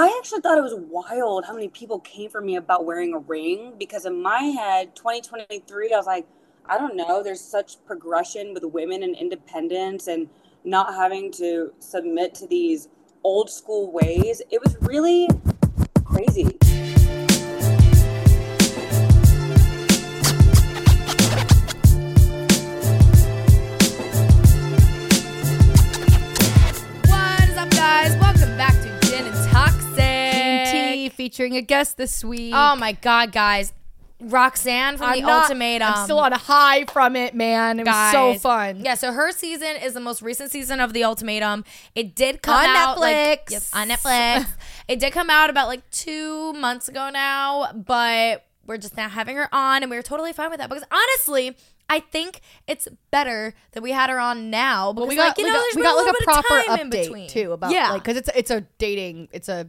I actually thought it was wild how many people came for me about wearing a ring because in my head, 2023, I was like, I don't know, there's such progression with women and independence and not having to submit to these old school ways. It was really crazy. Featuring a guest this week. Oh my god, guys. Roxanne from I'm the not- Ultimatum. I'm still on a high from it, man. It was so fun. Yeah, so her season is the most recent season of The Ultimatum. It did come On out like Netflix. yes, on Netflix. it did come out about like two months ago now, but we're just now having her on, and we were totally fine with that because honestly. I think it's better that we had her on now because, Well, we got like, you we know, got, there's we been got like little a bit of proper time in update between. too about yeah, like because it's it's a dating. It's a.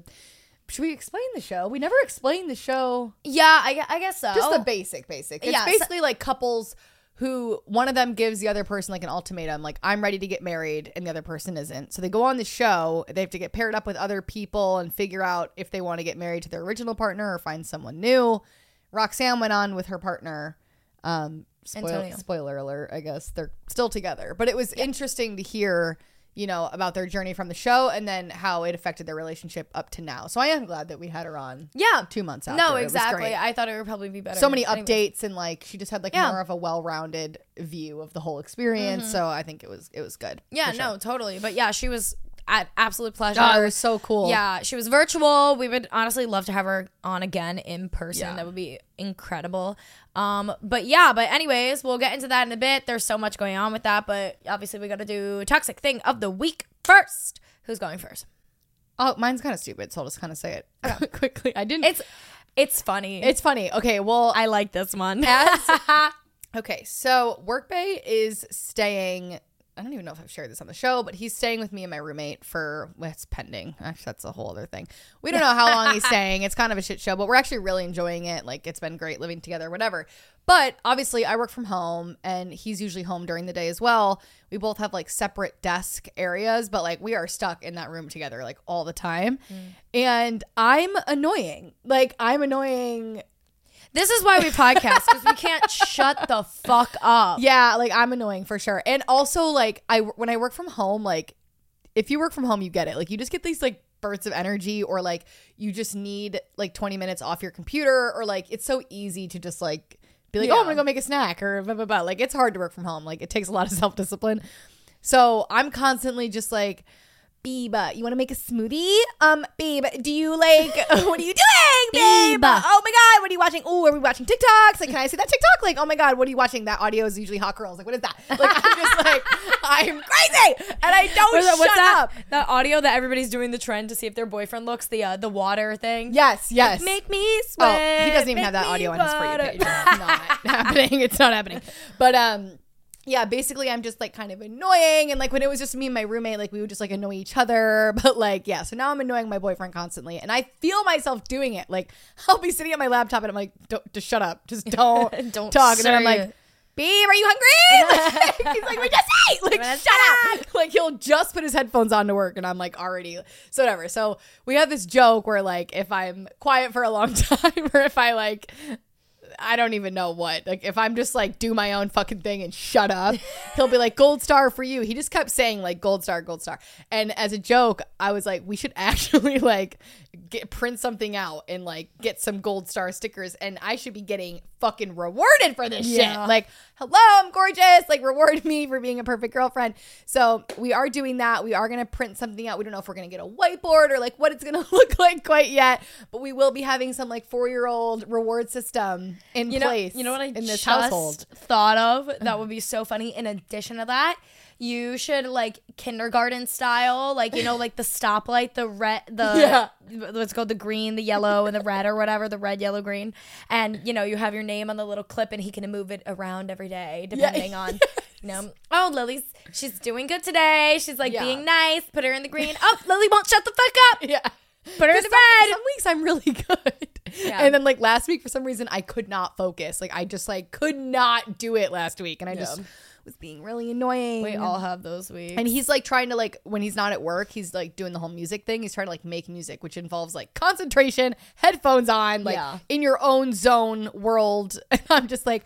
Should we explain the show? We never explained the show. yeah, I, I guess so. Just the basic, basic. It's Yeah, so- basically like couples who one of them gives the other person like an ultimatum, like I'm ready to get married, and the other person isn't. So they go on the show. They have to get paired up with other people and figure out if they want to get married to their original partner or find someone new. Roxanne went on with her partner. Um, spoil, spoiler alert, I guess they're still together. But it was interesting to hear, you know, about their journey from the show and then how it affected their relationship up to now. So I am glad that we had her on. yeah, two months after. No, exactly. I thought it would probably be better. so many Anyways. updates and like she just had like Yeah. more of a well-rounded view of the whole experience mm-hmm. so i think it was it was good Yeah, sure. no, totally. But yeah, she was at absolute pleasure. oh, it was so cool Yeah, she was virtual. We would honestly love to have her on again in person. Yeah. That would be incredible. Um, but yeah, but anyways, we'll get into that in a bit. There's so much going on with that, but obviously we got to do toxic thing of the week first. Who's going first? oh mine's kind of stupid so i'll just kind of say it quickly i didn't It's it's funny. it's funny okay well I like this one. as okay so workbay is staying I don't even know if I've shared this on the show, but he's staying with me and my roommate for well, it's pending. Actually, that's a whole other thing. We don't know how long he's staying. It's kind of a shit show, but we're actually really enjoying it. Like it's been great living together, whatever. But obviously, I work from home, and he's usually home during the day as well. We both have like separate desk areas, but like we are stuck in that room together like all the time. Mm. And I'm annoying. Like I'm annoying this is why we podcast because we can't shut the fuck up. Yeah, like I'm annoying for sure. And also like I when I work from home, like if you work from home, you get it. Like you just get these like bursts of energy or like you just need like 20 minutes off your computer or like it's so easy to just like be like, "Oh, I'm to go make a snack" or blah blah blah. Like it's hard to work from home. Like it takes a lot of self-discipline. So, I'm constantly just like Babe, you want to make a smoothie? Um, babe, do you like, what are you doing, babe? Babe. Oh my God, what are you watching? Oh, are we watching TikToks? Like, can I see that TikTok? Like, oh my God, what are you watching? That audio is usually hot girls. Like, what is that? Like, I'm just like, I'm crazy. And I don't What's that, shut what's that? up. That audio that everybody's doing the trend to see if their boyfriend looks the uh, the water thing. Yes, yes. Make me sweat. Oh, he doesn't even have that audio on his For You page. It's not happening. It's not happening. But um, yeah, basically, I'm just like kind of annoying, and like when it was just me and my roommate, like we would just like annoy each other. But like, yeah, so now I'm annoying my boyfriend constantly, and I feel myself doing it. Like I'll be sitting at my laptop, and I'm like, don't, just shut up, just don't, Don't talk, and then I'm like. Babe, are you hungry? Like, he's like, we just ate. Like, shut up. Like, he'll just put his headphones on to work, and I'm like, already. So, whatever. So, we have this joke where, like, if I'm quiet for a long time, or if I, like, I don't even know what. Like, if I'm just like, do my own fucking thing and shut up, he'll be like, gold star for you. He just kept saying, like, gold star, gold star. And as a joke, I was like, we should actually, like, get print something out and, like, get some gold star stickers. And I should be getting fucking rewarded for this Yeah. shit. Like, hello, I'm gorgeous. Like, reward me for being a perfect girlfriend. So, we are doing that. We are going to print something out. We don't know if we're going to get a whiteboard or, like, what it's going to look like quite yet. But we will be having some, like, four year old reward system in you know, place you know what I in this just household. thought of that would be so funny. In addition to that, you should like kindergarten style, like you know, like the stoplight, the red, the yeah. what's called the green, the yellow, and the red or whatever, the red, yellow, green, and you know, you have your name on the little clip, and he can move it around every day depending on. You know, oh Lily's, she's doing good today. She's like Yeah. being nice. Put her in the green. Oh, Lily won't shut the fuck up. Yeah. Put her in the some, red. some weeks I'm really good. Yeah. And then like last week for some reason I could not focus. Like I just like could not do it last week and I just was being really annoying. We all have those weeks. and he's like trying to like when he's not at work, he's like doing the whole music thing. He's trying to like make music, which involves like concentration, headphones on, like Yeah. in your own zone world. And I'm just like,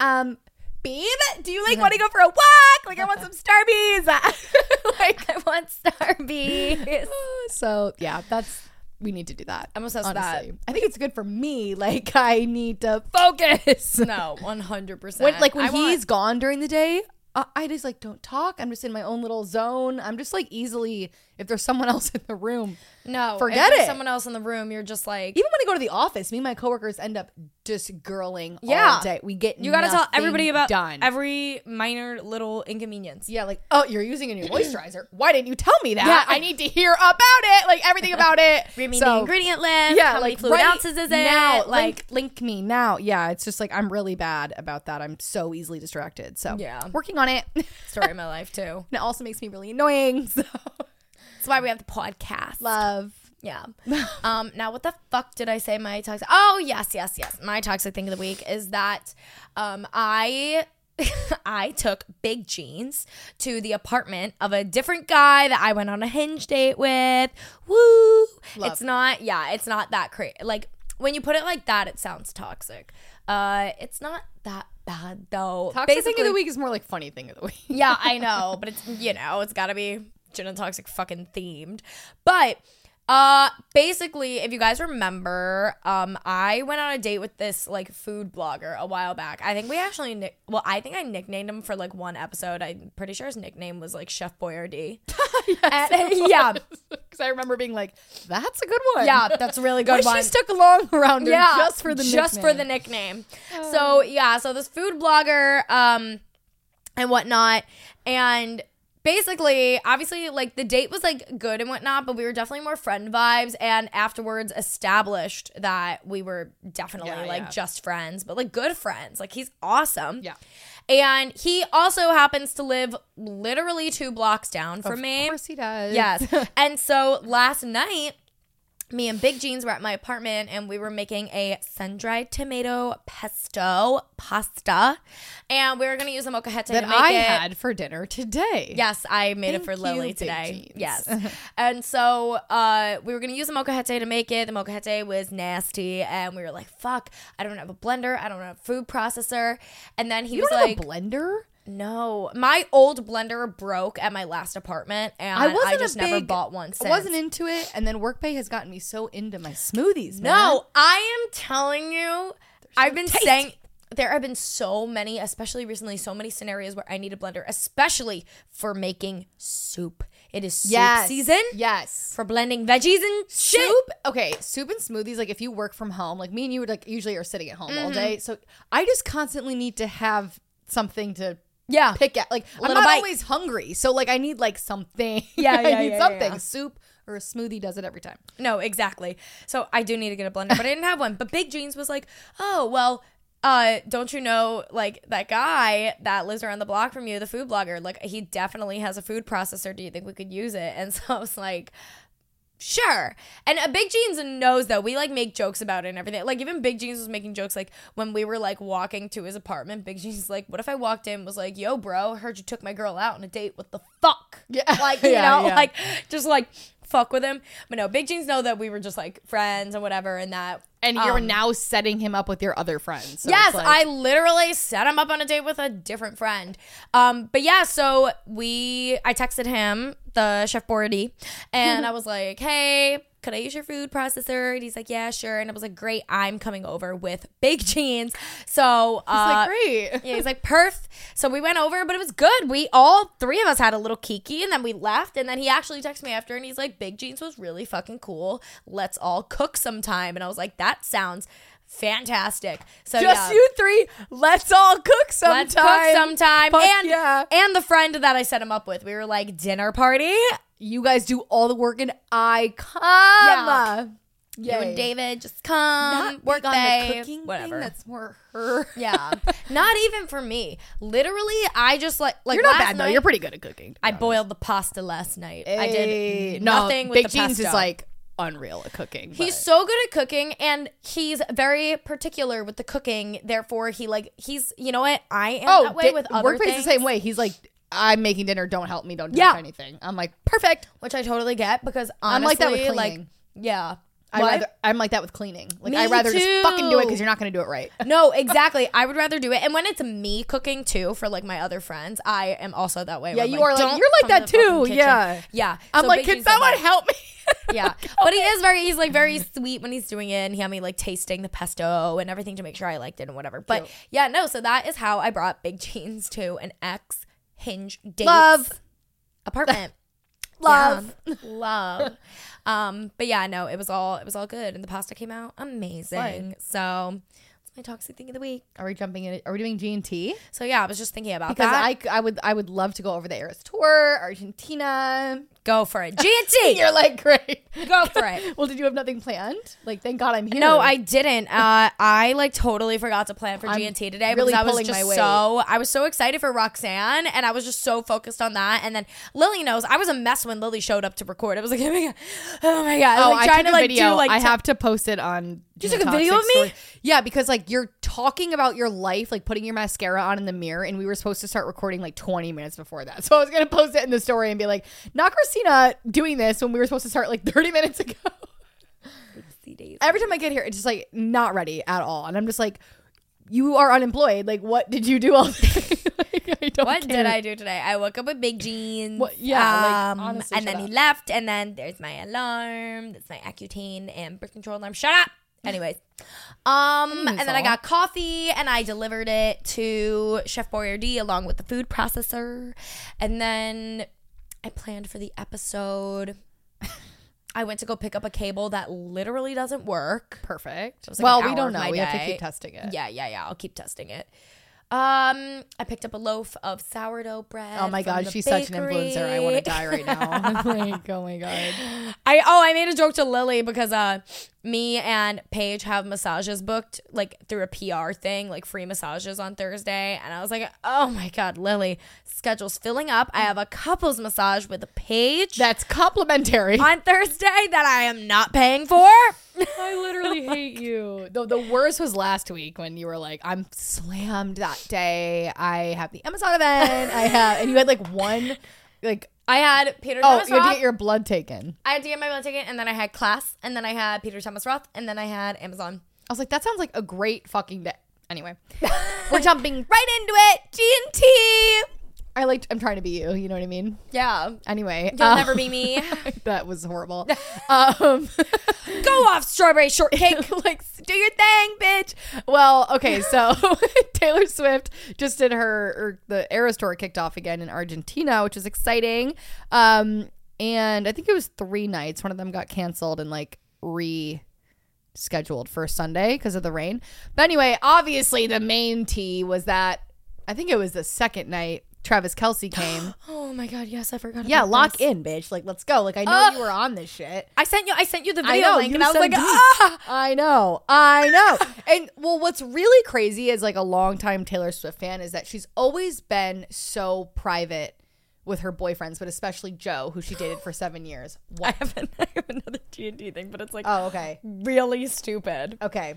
um, babe, do you like want to go for a walk? Like I want some Starbies. like I want Starbies. so yeah, that's we need to do that. I'm obsessed with honestly. that. I think it's good for me. Like I need to focus. no, 100%. when like when I he's gone during the day uh, i just like don't talk i'm just in my own little zone i'm just like easily if there's someone else in the room no, forget if there's it. someone else in the room, you're just like, even when i go to the office me and my coworkers end up just girling Yeah. all day we get you gotta tell everybody about done every minor little inconvenience. yeah like oh you're using a new moisturizer why didn't you tell me that Yeah. i need to hear about it like everything about it Read me So- the ingredient list. yeah, how many like fluid right ounces is it? now, like, link, link me now. Yeah, it's just like I'm really bad about that. I'm so easily distracted. So Yeah. working on it. story of my life too. and it also makes me really annoying. So That's why we have the podcast. love. Yeah. um. Now, what the fuck did I say? My toxic. Oh yes, yes, yes. My toxic thing of the week is that, um, I. I took big jeans to the apartment of a different guy that I went on a hinge date with. Woo! It's not, yeah, it's not that crazy. Like when you put it like that, it sounds toxic. Uh, it's not that bad though. Toxic thing of the week is more like funny thing of the week. yeah, I know, but it's you know, it's got to be and toxic fucking themed. But uh basically, if you guys remember, um I went on a date with this like food blogger a while back. I think we actually nick- well, I think I nicknamed him for like one episode. I'm pretty sure his nickname was like Chef Boyardee. And- yeah. Because I remember being like, "That's a good one." Yeah, that's a really good one. she stuck along around yeah, just for the just for the nickname? nickname. So yeah, so this food blogger, um, and whatnot, and basically, obviously, like the date was like good and whatnot, but we were definitely more friend vibes, and afterwards established that we were definitely Yeah, like yeah. just friends, but like good friends. Like he's awesome. Yeah. And he also happens to live literally two blocks down from me. Of course he does. Yes. and so last night, me and Big Jeans were at my apartment and we were making a sun dried tomato pesto pasta. And we were going to use the molcajete that to make it. I it. had for dinner today. Yes, I made it for you, Lily Big today. Jeans. Yes. and so uh, we were going to use the molcajete to make it. The molcajete was nasty. And we were like, fuck, I don't have a blender. I don't have a food processor. And then he You was don't like, have a blender? No, my old blender broke at my last apartment, and I I, wasn't a just never bought one. Since. I wasn't into it, and then Workpay has gotten me so into my smoothies. man. No, I am telling you, I've been tasty. saying there have been so many, especially recently, so many scenarios where I need a blender, especially for making soup. It is soup yes. season Yes. for blending veggies and shit. Soup. Okay, soup and smoothies. Like if you work from home, like me and you would like usually are sitting at home Mm-hmm. all day. So I just constantly need to have something to Yeah. pick at. Like I'm not bite. always hungry, so like I need like something. Yeah, I yeah, need yeah, something. yeah. Soup or a smoothie does it every time. No, exactly. So I do need to get a blender, but I didn't have one. But Big Jeans was like, oh, well, uh, don't you know, like that guy that lives around the block from you, the food blogger, like he definitely has a food processor. Do you think we could use it? And so I was like, Sure. And uh, Big Jeans knows though. We like make jokes about it and everything. Like even Big Jeans was making jokes like when we were like walking to his apartment, Big Jeans was like, What if I walked in and was like, Yo, bro, heard you took my girl out on a date. What the fuck? Yeah. Like, you Yeah, know, yeah. like just like fuck with him. But no, Big Jeans know that we were just like friends and whatever and that And you're um, now setting him up with your other friends. So yes, like- I literally set him up on a date with a different friend. Um, but yeah, so we, I texted him, the chef Boyardee, and I was like, "Hey, could I use your food processor?" And he's like, "Yeah, sure." And I was like, "Great, I'm coming over with Big Jeans." So It's uh, like great. yeah, he's like, perf. So we went over, but it was good. We all three of us had a little kiki and then we left. And then he actually texted me after and he's like, Big Jeans was really fucking cool. Let's all cook sometime. And I was like, that sounds fantastic. So Just yeah. you three. Let's all cook sometime. Let's cook sometime. Fuck and yeah. and the friend that I set him up with, we were like dinner party. You guys do all the work and I come. Yeah. Yay. You and David just come Not work on day, the cooking whatever. Thing. That's more her. yeah, not even for me. Literally, I just like like You're not bad though. You're pretty good at cooking. I honest. boiled the pasta last night. I Hey. did No, nothing with Big the Jeans is like unreal at cooking. He's so good at cooking and he's very particular with the cooking. Therefore, he like he's you know what I am oh, that way di- with other workplace things, the same way. He's like, I'm making dinner. Don't help me. Don't touch Yeah. anything. I'm like, perfect. which I totally get because I'm honestly, like that with like yeah. I What? rather I'm like that with cleaning. Like Me I rather just fucking do it too. because you're not going to do it right. No, exactly. I would rather do it. And when it's me cooking too for like my other friends, I am also that way. Yeah, you are like- don't you're like come that to the fucking too, kitchen. yeah. Yeah. I'm So like, Big can G's said someone that. help me? Yeah. But he is very he's like very sweet when he's doing it and he had me like tasting the pesto and everything to make sure I liked it and whatever. But yeah, no, so that is how I brought Big Jeans to an ex hinge date Love. apartment. Love. Yeah. love. Um, but yeah, no, it was all it was all good and the pasta came out amazing. So that's my toxic thing of the week. Are we jumping in? Are we doing G and T? So yeah, I was just thinking about Because that. I, I would I would love to go over the Eras tour, Argentina. Go for it. G and T. You're like great. Go for it. Well, did you have nothing planned? Like, thank God I'm here. No, I didn't. Uh, I like totally forgot to plan for I'm G and T today really because I was just so I was so excited for Roxanne and I was just so focused on that. And then Lily knows I was a mess when Lily showed up to record. I was like, oh my god, oh my god, Oh, like, I trying took to a like video. do like I t- have to post it on. You took a video of me? Story. Yeah, because like you're talking about your life, like putting your mascara on in the mirror, and we were supposed to start recording like 20 minutes before that. So I was gonna post it in the story and be like, "Not Christina doing this when we were supposed to start like 30 minutes ago." Every time I get here, it's just like not ready at all, and I'm just like, "You are unemployed. Like, what did you do all day?" like, I don't What did. I do today? I woke up with big jeans. What- yeah, like, um, honestly, and then he left, and then there's my alarm. That's my Accutane and birth control alarm. Shut up. Anyways, um, and then I got coffee, and I delivered it to Chef Boyardee along with the food processor, and then I planned for the episode. I went to go pick up a cable that literally doesn't work. Perfect. Like well, we don't know. We have to keep testing it. Yeah, yeah, yeah. I'll keep testing it. Um, I picked up a loaf of sourdough bread. Oh my god, she's such an influencer. I want to die right now. like, oh my god. I oh, I made a joke to Lily because uh, me and Paige have massages booked like through a PR thing, like free massages on Thursday, and I was like, oh my god, Lily, schedule's filling up. I have a couples massage with Paige That's complimentary. on Thursday that I am not paying for. I literally hate you. The, the worst was last week when you were like, I'm slammed that day. I have the Amazon event. I have, and you had like one, like, I had Peter Thomas Roth. oh, Thomas you had to get your blood taken. I had to get my blood taken, and then I had class, and then I had Peter Thomas Roth, and then I had Amazon. I was like, that sounds like a great fucking day. Anyway, we're jumping right into it. G and T. I like. I'm trying to be you. You know what I mean. Yeah, Anyway, you'll uh, never be me. that was horrible. um, Go off, strawberry shortcake. like do your thing, bitch. Well, okay, so Taylor Swift just did her or the Eras tour kicked off again in Argentina, which is exciting. Um, and I think it was three nights. One of them got canceled and like re scheduled for Sunday because of the rain. But anyway, obviously the main tea was that I think it was the second night Travis Kelce came. Oh my god, yes, I forgot. yeah, lock this. in, bitch. Like, let's go. Like, I know Ugh. you were on this shit. I sent you. I sent you the video know, link, and I was like, ah. I know, I know. and well, what's really crazy is like a longtime Taylor Swift fan is that she's always been so private with her boyfriends, but especially Joe, who she dated for seven years. I have, an, I have another G and D thing, but it's like Oh, okay, really stupid. okay.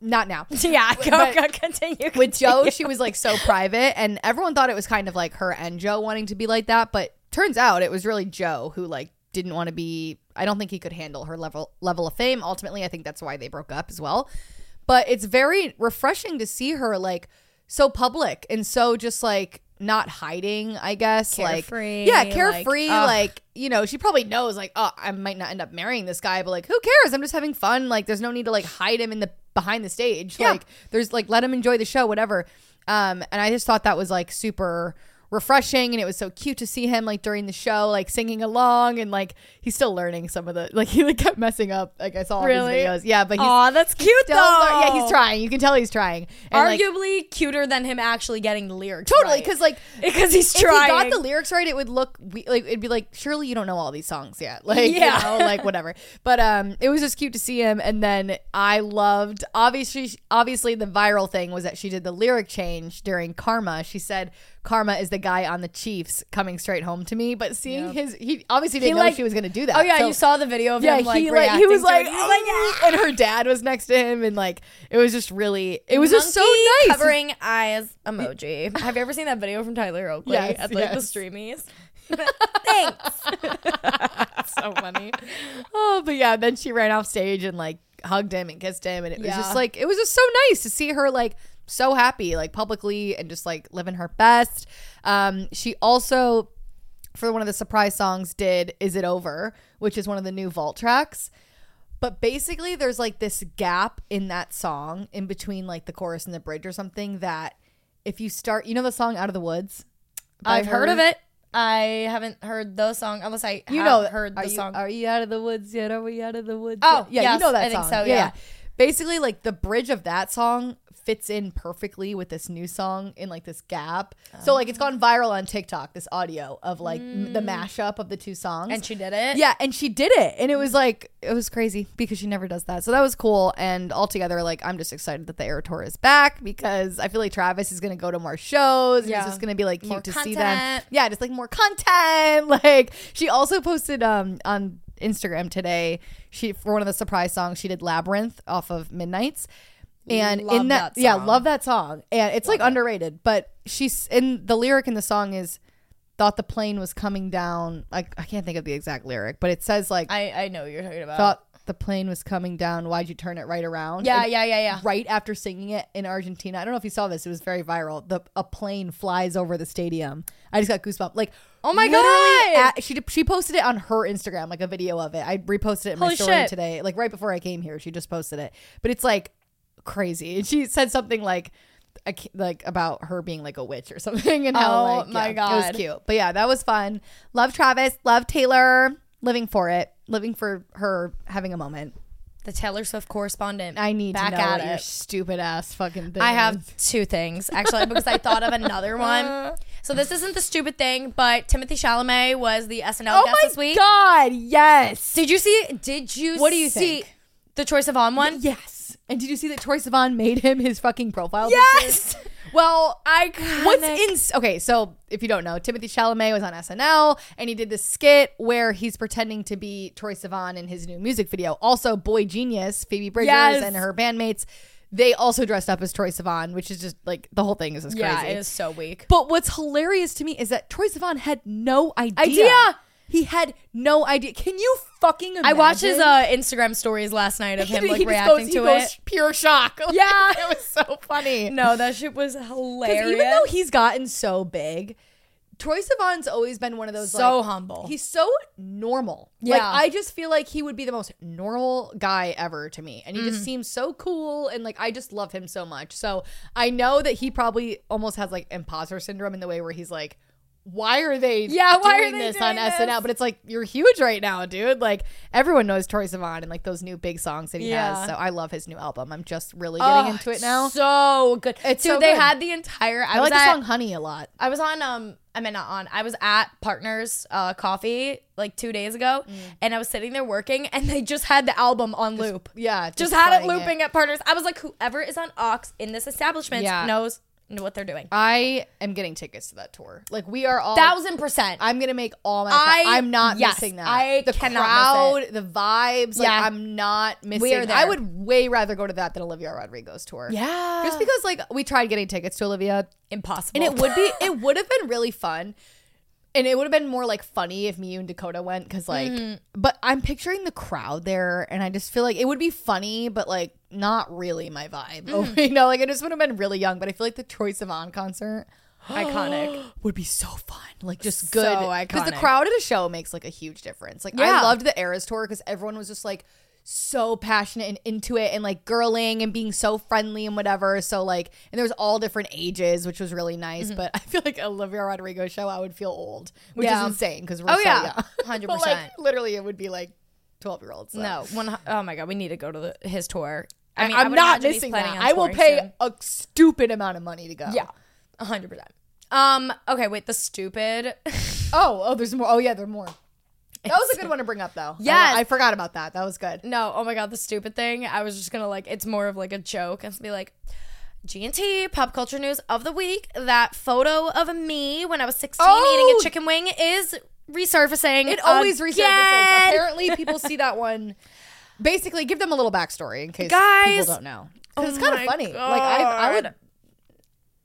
Not now. Yeah, go, go continue. With Joe, she was like so private, and everyone thought it was kind of like her and Joe wanting to be like that. But turns out it was really Joe who like didn't want to be. I don't think he could handle her level level of fame. Ultimately, I think that's why they broke up as well. But it's very refreshing to see her like so public and so just like not hiding. I guess Carefree, like yeah, carefree. ugh. Like you know, she probably knows like oh, I might not end up marrying this guy, but like who cares? I'm just having fun. Like there's no need to like hide him in the behind the stage. Yeah. Like there's like let them enjoy the show, whatever. Um, and I just thought that was like super refreshing and it was so cute to see him like during the show like singing along and like he's still learning some of the like he like kept messing up like I saw all Really? his videos yeah but he's Aw, that's cute though. lear- yeah he's trying you can tell he's trying and, like, Arguably cuter than him actually getting the lyrics. totally right. because like because he's if trying. he got the lyrics right, it would look we- like it'd be like surely you don't know all these songs yet, like Yeah. you know, like whatever. But um, it was just cute to see him, and then I loved obviously obviously the viral thing was that she did the lyric change during Karma. She said Karma is the guy on the Chiefs coming straight home to me. But seeing his, he obviously didn't know like- she was gonna do that. Oh yeah, So- you saw the video of yeah, him like he like he was like. He was like, "Oh," and her dad was next to him, and like it was just really, it was just so Monkey nice. Covering eyes emoji. Have you ever seen that video from Tyler Oakley Yes, at like yes. the streamies? Thanks. so funny. Oh, but yeah, then she ran off stage and like hugged him and kissed him, and it was just like it was just so nice to see her like so happy, like publicly and just like living her best. Um, she also for one of the surprise songs did "Is It Over," which is one of the new Vault tracks. But basically, there's like this gap in that song in between like the chorus and the bridge or something that if you start, you know the song "Out of the Woods." I've heard of it. I haven't heard the song unless I you have know heard are the you, song. Are you out of the woods yet? Are we out of the woods? Oh, yeah, yes, you know that I think song. so, yeah. Basically, like the bridge of that song fits in perfectly with this new song in like this gap. So like it's gone viral on TikTok. This audio of like m- the mashup of the two songs. Mm. and she did it. yeah, and she did it, and it was like it was crazy because she never does that. So that was cool. And altogether, like I'm just excited that the Eras Tour is back because I feel like Travis is gonna go to more shows. And Yeah. it's just gonna be like cute More to see them. Yeah, just like more content. Like she also posted um on Instagram today. She for one of the surprise songs she did Labyrinth off of Midnights. And Love in that, that yeah, love that song. And it's like underrated, but she's in the lyric in the song is thought the plane was coming down. Like I can't think of the exact lyric, but it says like I I know what you're talking about. thought the plane was coming down. Why'd you turn it right around? yeah, And yeah, yeah, yeah. Right after singing it in Argentina, I don't know if you saw this. It was very viral. The a plane flies over the stadium. I just got goosebumps. Like, Oh my God! at- she she posted it on her Instagram, like a video of it. I reposted it in my Holy story shit. today, like right before I came here. She just posted it, but it's like crazy. And she said something like. I Like about her being like a witch or something, and how Oh like my yeah, it was cute. But yeah, that was fun. Love Travis, love Taylor, living for it, living for her having a moment. The Taylor Swift correspondent. I need back to know at your it. stupid ass fucking thing. I have two things actually because I thought of another one. So this isn't the stupid thing, but Timothée Chalamet was the SNL Oh guest this week. god! Yes. Did you see? Did you? What do you see think? The Troye Sivan one. Yes. And did you see that Troye Sivan made him his fucking profile? Yes. Well, I what's in? Okay, so if you don't know, Timothée Chalamet was on SNL and he did this skit where he's pretending to be Troye Sivan in his new music video. Also, boygenius, Phoebe Bridgers Yes. and her bandmates, they also dressed up as Troye Sivan, which is just like the whole thing is just Yeah, crazy. it is so weak. But what's hilarious to me is that Troye Sivan had no idea. Idea! He had no idea. Can you fucking imagine? I watched his uh, Instagram stories last night of him like reacting goes- to it. Pure shock. Like, Yeah. it was so funny. No, that shit was hilarious. even though he's gotten so big, Troye Sivan's always been one of those So like, humble. He's so normal. Like Yeah. I just feel like he would be the most normal guy ever to me. And he Mm-hmm. just seems so cool and like I just love him so much. So I know that he probably almost has like imposter syndrome in the way where he's like why are they Yeah, why are doing they this doing on SNL? But it's like you're huge right now, dude. Like everyone knows Troye Sivan and like those new big songs that he Yeah. has. So I love his new album. I'm just really getting Oh, into it now. So good. It's Dude, so they good. had the entire. I, I was like the song Honey a lot. I was on um I mean not on. I was at Partners uh Coffee like 2 days ago Mm. and I was sitting there working and they just had the album on loop. Yeah, Just, had it looping at Partners. I was like whoever is on aux in this establishment Yeah. knows know what they're doing. I am getting tickets to that tour. Like we are all. Thousand percent. I'm gonna make all my. I- I, am not yes, missing that. I the cannot crowd, the vibes. Like Yeah. I'm not missing. We are I would way rather go to that than Olivia Rodrigo's tour. yeah. Just because like we tried getting tickets to Olivia, impossible. and it would be it would have been really fun. And it would have been more like funny if me and Dakota went because like, Mm-hmm. but I'm picturing the crowd there, and I just feel like it would be funny, but like not really my vibe. Mm-hmm. you know, like I just would have been really young. But I feel like the Troye Sivan concert iconic. would be so fun. Like just So good because the crowd at a show makes like a huge difference. Like Yeah. I loved the Eras tour because everyone was just like so passionate and into it and like girling and being so friendly and whatever. So like and there was all different ages, which was really nice. Mm-hmm. But I feel like Olivia Rodrigo show, I would feel old, which Yeah. is insane because we're Oh, so yeah. 100%. But, like, literally, it would be like twelve year olds. No, one. Oh my god, we need to go to the, his tour. I mean, I, am not missing that. I will pay soon. a stupid amount of money to go. Yeah, hundred percent. Um. Okay. Wait. The stupid. Oh, oh, there's more. Oh yeah, there's more. That was a good one to bring up, though. Yes. I, I forgot about that. That was good. no. Oh my god. The stupid thing. I was just gonna like. It's more of like a joke and be like, G&T pop culture news of the week. That photo of me when I was 16 Oh! eating a chicken wing is resurfacing. It always again. resurfaces. Apparently, people see that one. Basically, give them a little backstory in case Guys. people don't know. 'Cause Oh it's kind of my funny. Like I, I would, God.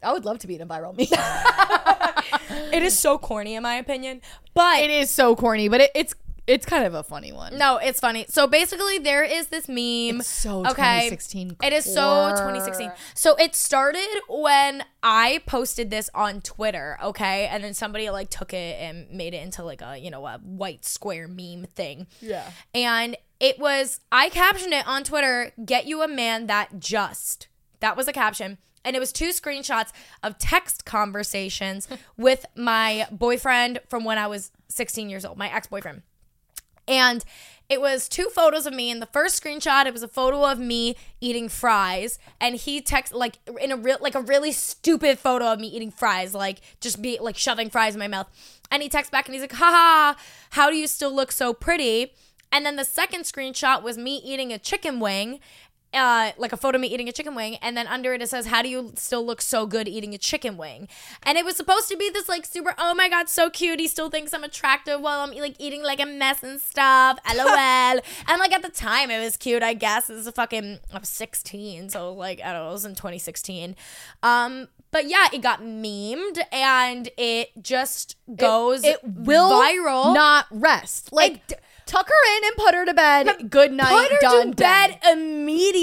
I would love to be in a viral meme. It is so corny in my opinion, but it is so corny, but it, it's it's kind of a funny one. no, it's funny. So basically, there is this meme. It's so okay. 2016 It is so 2016. So it started when I posted this on Twitter, okay, and then somebody like took it and made it into like a you know a white square meme thing. Yeah. And it was I captioned it on Twitter, "Get you a man that just." That was a caption. And it was two screenshots of text conversations with my boyfriend from when I was 16 years old, my ex-boyfriend. And it was two photos of me. In the first screenshot, it was a photo of me eating fries, and he text like in a real like a really stupid photo of me eating fries, like just be like shoving fries in my mouth. And he texts back and he's like, "Haha, how do you still look so pretty?" And then the second screenshot was me eating a chicken wing. Uh, like a photo of me eating a chicken wing, and then under it it says, "How do you still look so good eating a chicken wing?" And it was supposed to be this like super, oh my god, so cute. He still thinks I'm attractive while I'm like eating like a mess and stuff. LOL. and like at the time it was cute, I guess. This is a fucking I was 16, so like I don't know, it was in 2016. Um, but yeah, it got memed and it just goes It will viral. not rest. Like It- tuck her in and put her to bed. Good night. Put her done to bed day.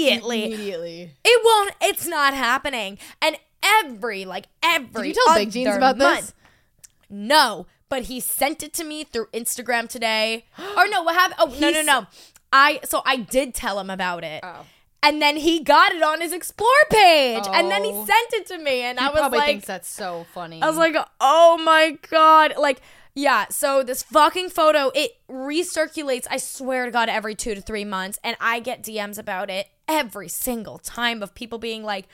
Immediately. Immediately. It won't. It's not happening. And every like every. Did you tell Big Jeans about this? No, but he sent it to me through Instagram today. or no, what happened? Oh no, no, no. I so I did tell him about it. Oh. And then he got it on his explore page, and then he Oh. sent it to me, and I was probably like, thinks that's so funny. I was like, oh my god. Like, yeah, so this fucking photo, it recirculates, I swear to God, every two to three months. And I get DMs about it every single time of people being like,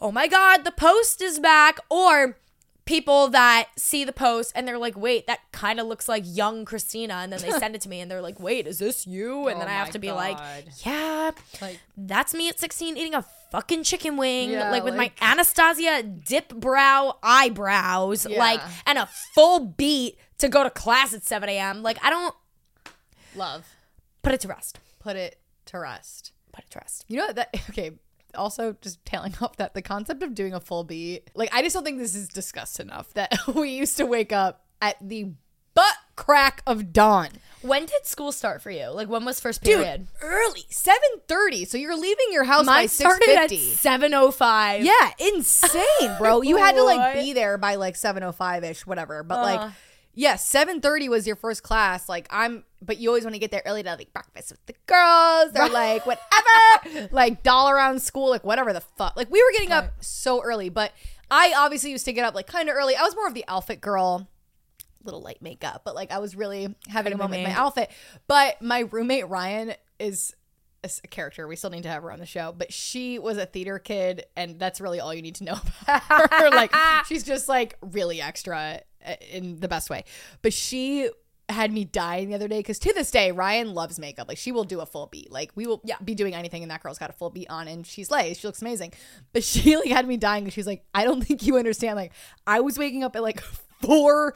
oh my god, the post is back. Or people that see the post and they're like, wait, that kind of looks like young Christina. And then they send it to me and they're like, wait, is this you? And Oh then I have to be like, yeah, Like- that's me at 16 eating a fucking chicken wing, Yeah, like with like- my Anastasia dip brow eyebrows, Yeah. like, and a full beat to go to class at 7 a.m. Like, I don't love. put it to rest. Put it to rest. Put it to rest. You know what that okay. Also, just tailing off that the concept of doing a full beat, like I just don't think this is discussed enough. That we used to wake up at the butt crack of dawn, When did school start for you? Like, when was first period? dude. Early, seven thirty. So you're leaving your house by Mine six started at fifty. 7.05. Yeah, insane, bro. You had to like be there by like seven oh five ish, whatever. But Uh. like, yeah, seven thirty was your first class. Like I'm, but you always want to get there early to like breakfast with the girls or like whatever, like doll around school, like whatever the fuck. Like we were getting up so early, but I obviously used to get up like kind of early. I was more of the outfit girl. Little light makeup, but like I was really having a moment with my outfit. But my roommate Ryan is a character. We still need to have her on the show, but she was a theater kid, and that's really all you need to know about her. like she's just like really extra in the best way. But she had me dying the other day because to this day Ryan loves makeup. Like she will do a full beat. Like we will Yeah. be doing anything, and that girl's got a full beat on, and she's like she looks amazing. But she like had me dying because she's like, I don't think you understand. Like I was waking up at like four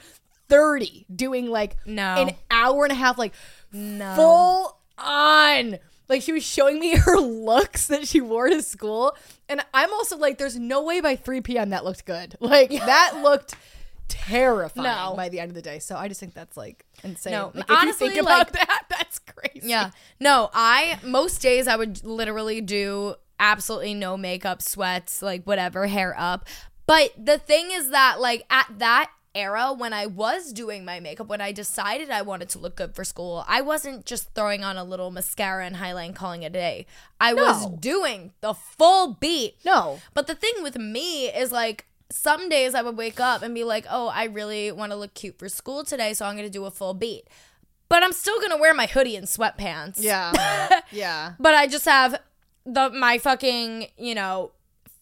thirty doing like No. an hour and a half like No. full on. Like she was showing me her looks that she wore to school, and I'm also like, there's no way by 3 p.m. that looked good. Like that looked terrifying No. by the end of the day. So I just think that's like insane. No, like, honestly, if you think about like- that, that's crazy. Yeah. No, I most days I would literally do absolutely no makeup, sweats, like whatever, hair up. But the thing is that like at that era when I was doing my makeup, when I decided I wanted to look good for school, I wasn't just throwing on a little mascara and highlight and calling it a day. I was doing the full beat. No. But the thing with me is like some days I would wake up and be like, "Oh, I really want to look cute for school today, so I'm going to do a full beat." But I'm still going to wear my hoodie and sweatpants. Yeah. yeah. But I just have the my fucking, you know,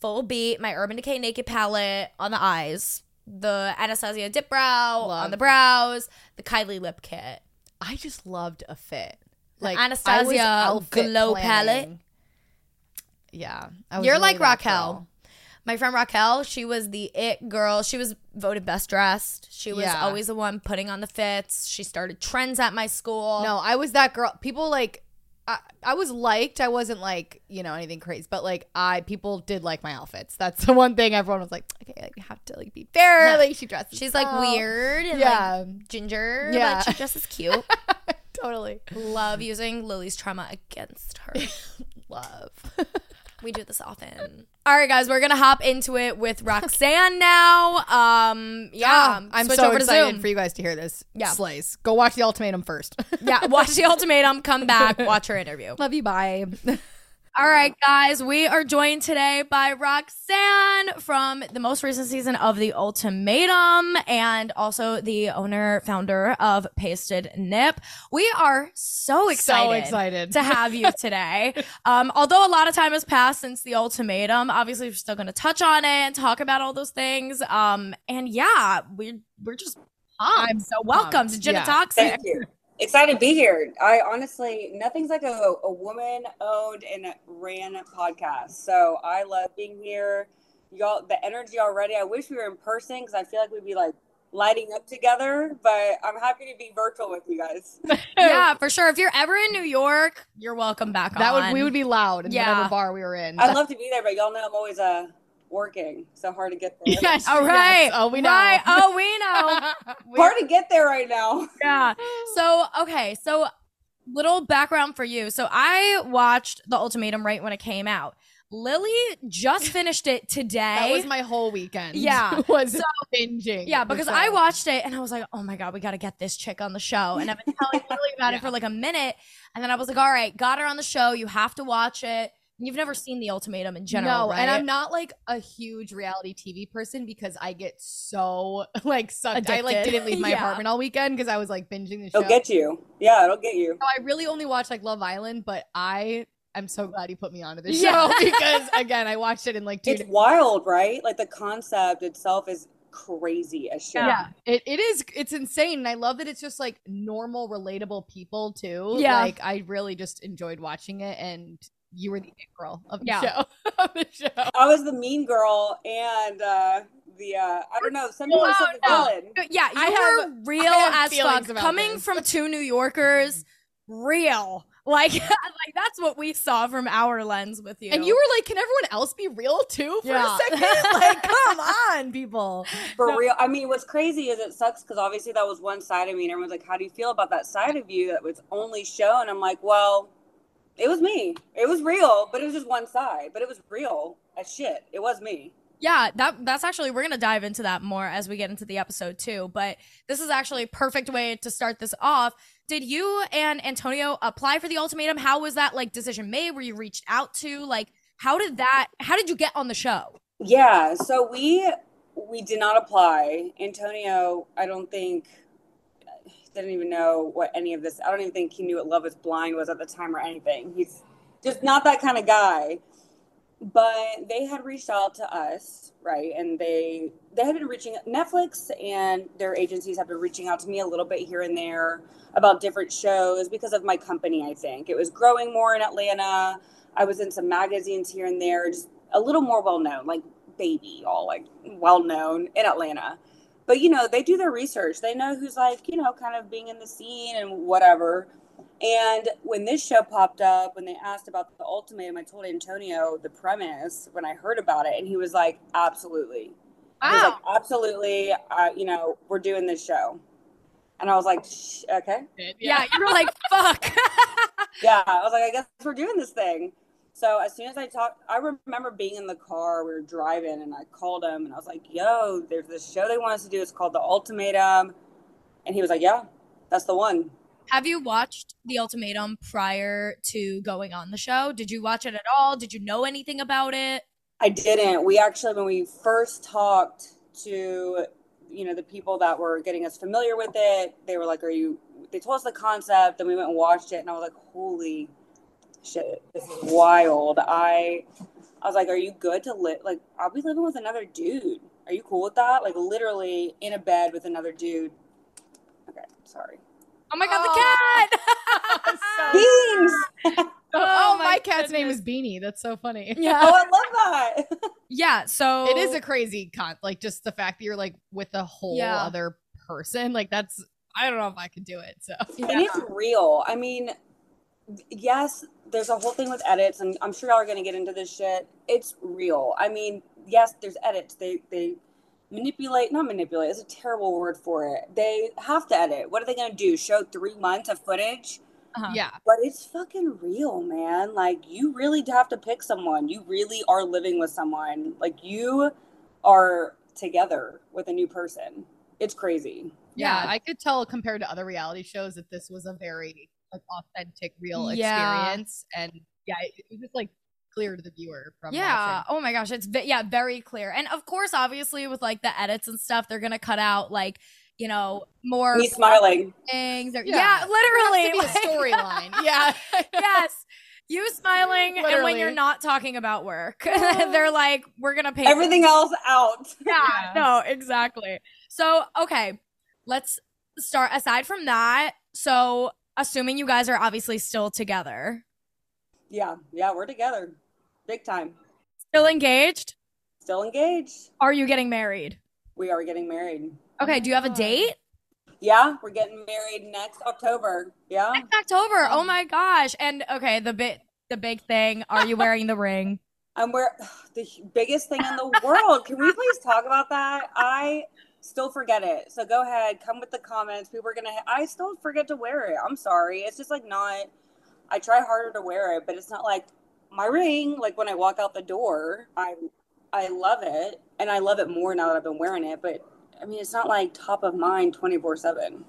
full beat, my Urban Decay Naked palette on the eyes, the Anastasia dip brow Love. on the brows, the Kylie lip kit. I just loved a fit. Like Anastasia glow planning. palette. Yeah. I was You're really like Raquel. girl. My friend Raquel, she was the it girl. She was voted best dressed. She was Yeah. always the one putting on the fits. She started trends at my school. No, I was that girl. People like I, I was liked. I wasn't like, you know, anything crazy, but like I people did like my outfits. That's the one thing everyone was like, okay, like, you have to like be fair. Yeah. Like she dresses. She's like weird and Yeah. like ginger, Yeah. but she dresses cute. totally. Love using Lily's trauma against her. Love. We do this often. All right, guys, we're gonna hop into it with Roxanne now. Um, yeah, I'm switch so excited for you guys to hear this. Yeah. Slays. Go watch the ultimatum first. yeah, watch the ultimatum, come back, watch her interview. Love you. Bye. All right, guys, we are joined today by Roxanne from the most recent season of The Ultimatum and also the owner, founder of Pasted Nip. We are so excited, So excited. to have you today. um, although a lot of time has passed since The Ultimatum, obviously we're still going to touch on it and talk about all those things. Um, and yeah, we're we're just pumped. I'm so welcome pumped. to Gin Yeah. Toxic. Thank you. Excited to be here. I honestly, nothing's like a, a woman owned and ran podcast. So I love being here. Y'all, the energy already. I wish we were in person because I feel like we'd be like lighting up together, but I'm happy to be virtual with you guys. Yeah, for sure. If you're ever in New York, you're welcome back that on. would we would be loud in Yeah. whatever bar we were in. I'd love to be there, but y'all know I'm always uh, working. So hard to get there. yes. All right. yes. Oh, we know. Right. Oh, we know. Hard to get there right now. yeah. So, okay. So, little background for you. So, I watched The Ultimatum right when it came out. Lily just finished it today. that was my whole weekend. Yeah. was so, binging. yeah, because show. I watched it and I was like, oh my God, we got to get this chick on the show. And I've been telling Lily about Yeah. it for like a minute. And then I was like, all right, got her on the show. You have to watch it. You've never seen The Ultimatum in general, no, right? and I'm not like a huge reality TV person because I get so like sucked. I like didn't leave my Yeah. apartment all weekend because I was like binging the show. It'll get you. Yeah, it'll get you. So I really only watch like Love Island, but I am so glad you put me onto this Yeah. show because again, I watched it in like two It's days. wild, right? Like the concept itself is crazy as shit. Yeah, it, it is. It's insane. And I love that it's just like normal, relatable people too. Yeah. Like I really just enjoyed watching it, and you were the it girl of the Yeah. show. of the show. I was the mean girl and uh the uh I don't know, some people No, said the no. villain. Yeah, you I were have- real I have as fuck. Coming this. from two New Yorkers, real. Like, like that's what we saw from our lens with you. And you were like, "Can everyone else be real too for Yeah. a second? Like, come on, people." For No. real. I mean what's crazy is it sucks because obviously that was one side of me and everyone's like, How do you feel about that side of you that was only shown? I'm like, Well, it was me. It was real, but it was just one side. But it was real as shit. It was me. yeah, that that's actually we're gonna dive into that more as we get into the episode too. But this is actually a perfect way to start this off. Did you and Antonio apply for the ultimatum? How was that like decision made? Were you reached out to? Like, how did that? How did you get on the show? Yeah, so we we did not apply. Antonio, I don't think didn't even know what any of this. I don't even think he knew what Love Is Blind was at the time or anything. He's just not that kind of guy. But they had reached out to us, right? And they they had been reaching Netflix and their agencies have been reaching out to me a little bit here and there about different shows because of my company, I think. It was growing more in Atlanta. I was in some magazines here and there, just a little more well known, like baby, all like well known in Atlanta. But you know, they do their research. They know who's like, you know, kind of being in the scene and whatever. And when this show popped up, when they asked about the ultimatum, I told Antonio the premise when I heard about it, and he was like, "Absolutely." He was like, "Absolutely." Uh, you know, we're doing this show, and I was like, Shh, "Okay." Yeah, you were like, fuck. Yeah, I was like, "I guess we're doing this thing." So as soon as I talked, I remember being in the car. We were driving, and I called him, and I was like, "Yo, there's this show they want us to do. It's called The Ultimatum," and he was like, "Yeah, that's the one." Have you watched The Ultimatum prior to going on the show? Did you watch it at all? Did you know anything about it? I didn't. We actually, when we first talked to, you know, the people that were getting us familiar with it, they were like, "Are you?" They told us the concept, and we went and watched it, and I was like, "Holy shit, this is wild!" I, I was like, "Are you good to live? Like, I'll be living with another dude. Are you cool with that? Like, literally in a bed with another dude." Okay, sorry. Oh my god, Oh. the cat! Beans. Oh, my my, cat's name goodness. is Beanie. That's so funny. Yeah. Oh, I love that. Yeah. So It is a crazy con like just the fact that you're like with a whole Yeah. other person. Like that's I don't know if I could do it. So And it's real. I mean, yes, there's a whole thing with edits, and I'm sure y'all are gonna get into this shit. It's real. I mean, yes, there's edits. They they manipulate, not manipulate. It's a terrible word for it. They have to edit. What are they gonna do? Show three months of footage? uh-huh. yeah. But it's fucking real, man. Like you really have to pick someone. You really are living with someone. Like you are together with a new person. It's crazy. Yeah, Yeah. I could tell compared to other reality shows that this was a very like authentic, real Yeah. experience, and yeah, it, it was just like clear to the viewer from Yeah. Oh my gosh, it's yeah, very clear. And of course, obviously, with like the edits and stuff, they're gonna cut out like you know more Me smiling. things. Or, Yeah. yeah, literally. There has to be a storyline. yeah, yes. You smiling, and when you're not talking about work, they're like, "We're gonna pay Everything else out. Yeah, Yeah. no, exactly. So, okay, let's start. Aside from that, so assuming you guys are obviously still together, Yeah, yeah, we're together. Big time. still engaged, Still engaged. are you getting married? We are getting married. Okay, do you have a date? Yeah, we're getting married next October. Yeah. Next October. Oh my gosh! And okay, the bit, the big thing. Are you wearing the ring? I'm where the biggest thing in the world. Can we please talk about that? I still forget it. So go ahead, come with the comments. People are gonna. I still forget to wear it. I'm sorry. It's just like not. I try harder to wear it, but it's not like my ring. Like when I walk out the door, I I love it, and I love it more now that I've been wearing it. But I mean, it's not like top of mind twenty four seven.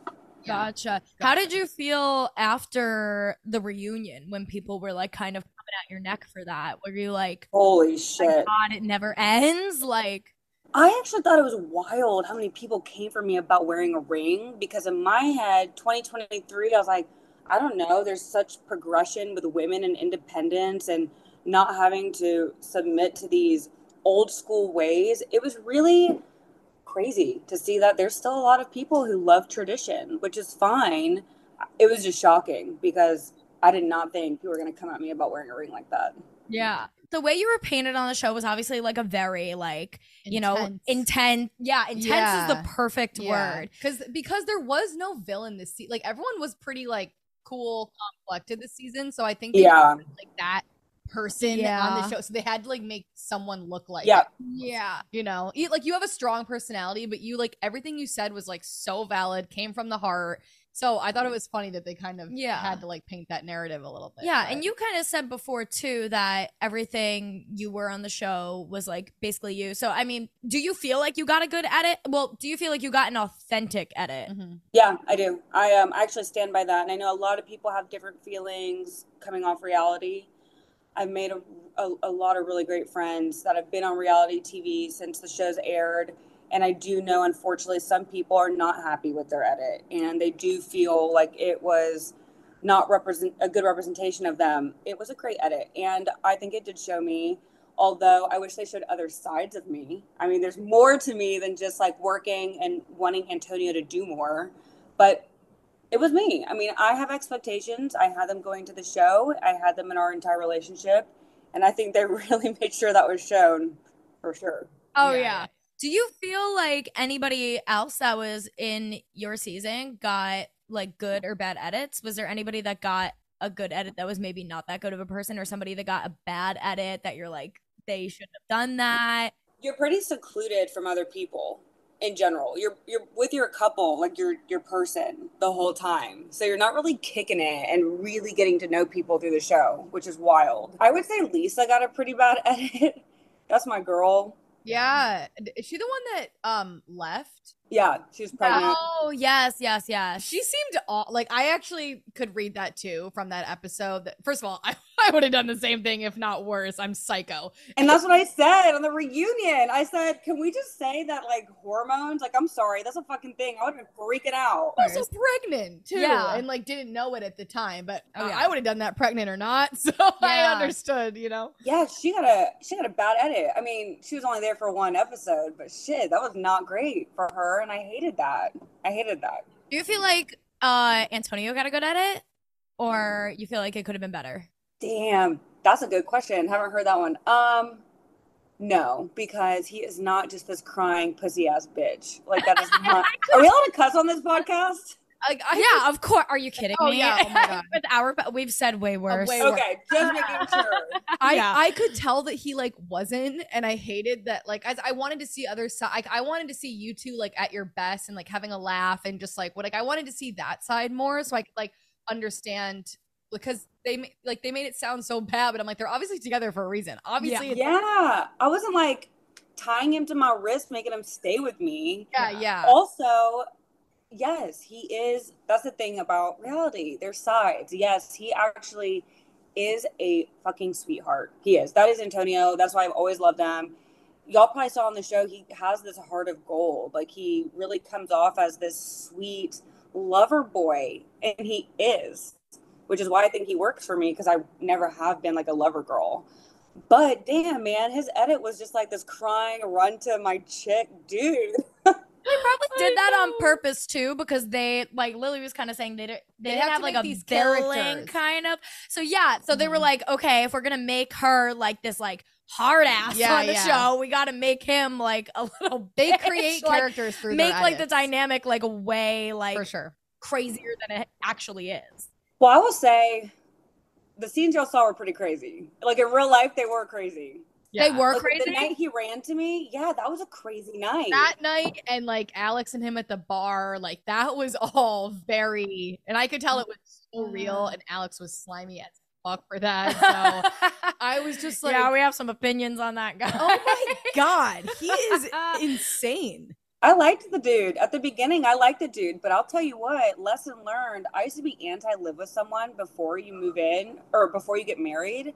Gotcha. How did you feel after the reunion when people were like kind of coming at your neck for that? Were you like, Holy oh shit! God, it never ends"? Like, I actually thought it was wild how many people came for me about wearing a ring because in my head, 2023, I was like, I don't know, there's such progression with women and independence and not having to submit to these old school ways. It was really crazy to see that there's still a lot of people who love tradition, which is fine. It was just shocking because I did not think people were going to come at me about wearing a ring like that. yeah. The way you were painted on the show was obviously like a very like you know Intense. intense. Yeah, intense is the perfect word. because because there was no villain this season. Like everyone was pretty like cool, calm, collected this season. So I think they Yeah. wanted, like that person on the show. So they had to like make someone look like Yeah. it, Yeah. you know, you, like you have a strong personality, but you like everything you said was like so valid, came from the heart. So I thought it was funny that they kind of Yeah. had to like paint that narrative a little bit. Yeah, but- and you kind of said before too that everything you were on the show was like basically you. So I mean, do you feel like you got a good edit? Well, do you feel like you got an authentic edit? Mhm. Yeah, I do. I um I actually stand by that, and I know a lot of people have different feelings coming off reality. I've made a, a, a lot of really great friends that have been on reality TV since the show's aired, and I do know, unfortunately, some people are not happy with their edit, and they do feel like it was not represent a good representation of them. It was a great edit, and I think it did show me. Although I wish they showed other sides of me. I mean, there's more to me than just like working and wanting Antonio to do more but it was me. I mean, I have expectations. I had them going to the show. I had them in our entire relationship, and I think they really made sure that was shown for sure. Oh Yeah, yeah. Do you feel like anybody else that was in your season got like good or bad edits? Was there anybody that got a good edit that was maybe not that good of a person, or somebody that got a bad edit that you're like they shouldn't have done that? You're pretty secluded from other people in general. You're you're with your couple, like your your person the whole time. So you're not really kicking it and really getting to know people through the show, which is wild. I would say Lisa got a pretty bad edit. That's my girl. Yeah, is she the one that um left? Yeah, she's was pregnant. Oh yes, yes, yes. She seemed aw- like I actually could read that too from that episode. First of all, I, I would have done the same thing if not worse. I'm psycho. And that's what I said on the reunion. I said, can we just say that like hormones? Like, I'm sorry, that's a fucking thing. I would have been freaking out. Also pregnant too, Yeah. and like didn't know it at the time. But Oh, yeah. I would have done that pregnant or not. So I understood. You know. Yeah, she got a she got a bad edit. I mean, she was only there for one episode, but shit, that was not great for her, and I hated that. I hated that. Do you feel like uh Antonio got a good edit? Or you feel like it could have been better? Damn, that's a good question. Haven't heard that one. Um, no, because he is not just this crying pussy ass bitch. Like that is not. Are we allowed to cuss on this podcast? Like, I yeah, of course. Are you kidding oh, me? Yeah. Oh my god. With our, we've said way worse. way Okay, just making sure. I Yeah. I could tell that he like wasn't, and I hated that. Like, as I wanted to see other side. Like, I wanted to see you two like at your best and like having a laugh and just like what. Like, I wanted to see that side more, so I could like understand because they like they made it sound so bad, but I'm like they're obviously together for a reason. Obviously, it's- Yeah, I wasn't like tying him to my wrist, making him stay with me. yeah, yeah. Also, yes, he is. That's the thing about reality. There's sides. Yes, he actually is a fucking sweetheart. He is. That is Antonio. That's why I've always loved him. Y'all probably saw on the show, he has this heart of gold. Like he really comes off as this sweet lover boy, and he is, which is why I think he works for me because I never have been like a lover girl. But damn, man, his edit was just like this crying run to my chick, dude. They probably I did that know. on purpose too, because they like Lily was kind of saying they didn't they, They didn't have have like a these villain kind of. So yeah, so they were Mhm. like, okay, if we're gonna make her like this like hard ass Yeah, on the yeah. show, we got to make him like a little. they bitch, create like, characters through make like the dynamic like way like for sure. crazier than it actually is. Well, I will say the scenes y'all saw were pretty crazy. Like in real life, they were crazy. They were Like, crazy. The night he ran to me, yeah, that was a crazy night. that night and like Alex and him at the bar, like that was all very, and I could tell it was so real. And Alex was slimy as fuck for that. So I was just like, yeah, we have some opinions on that guy. oh my god, he is insane. I liked the dude at the beginning. I liked the dude, but I'll tell you what. Lesson learned. I used to be anti live with someone before you move in or before you get married.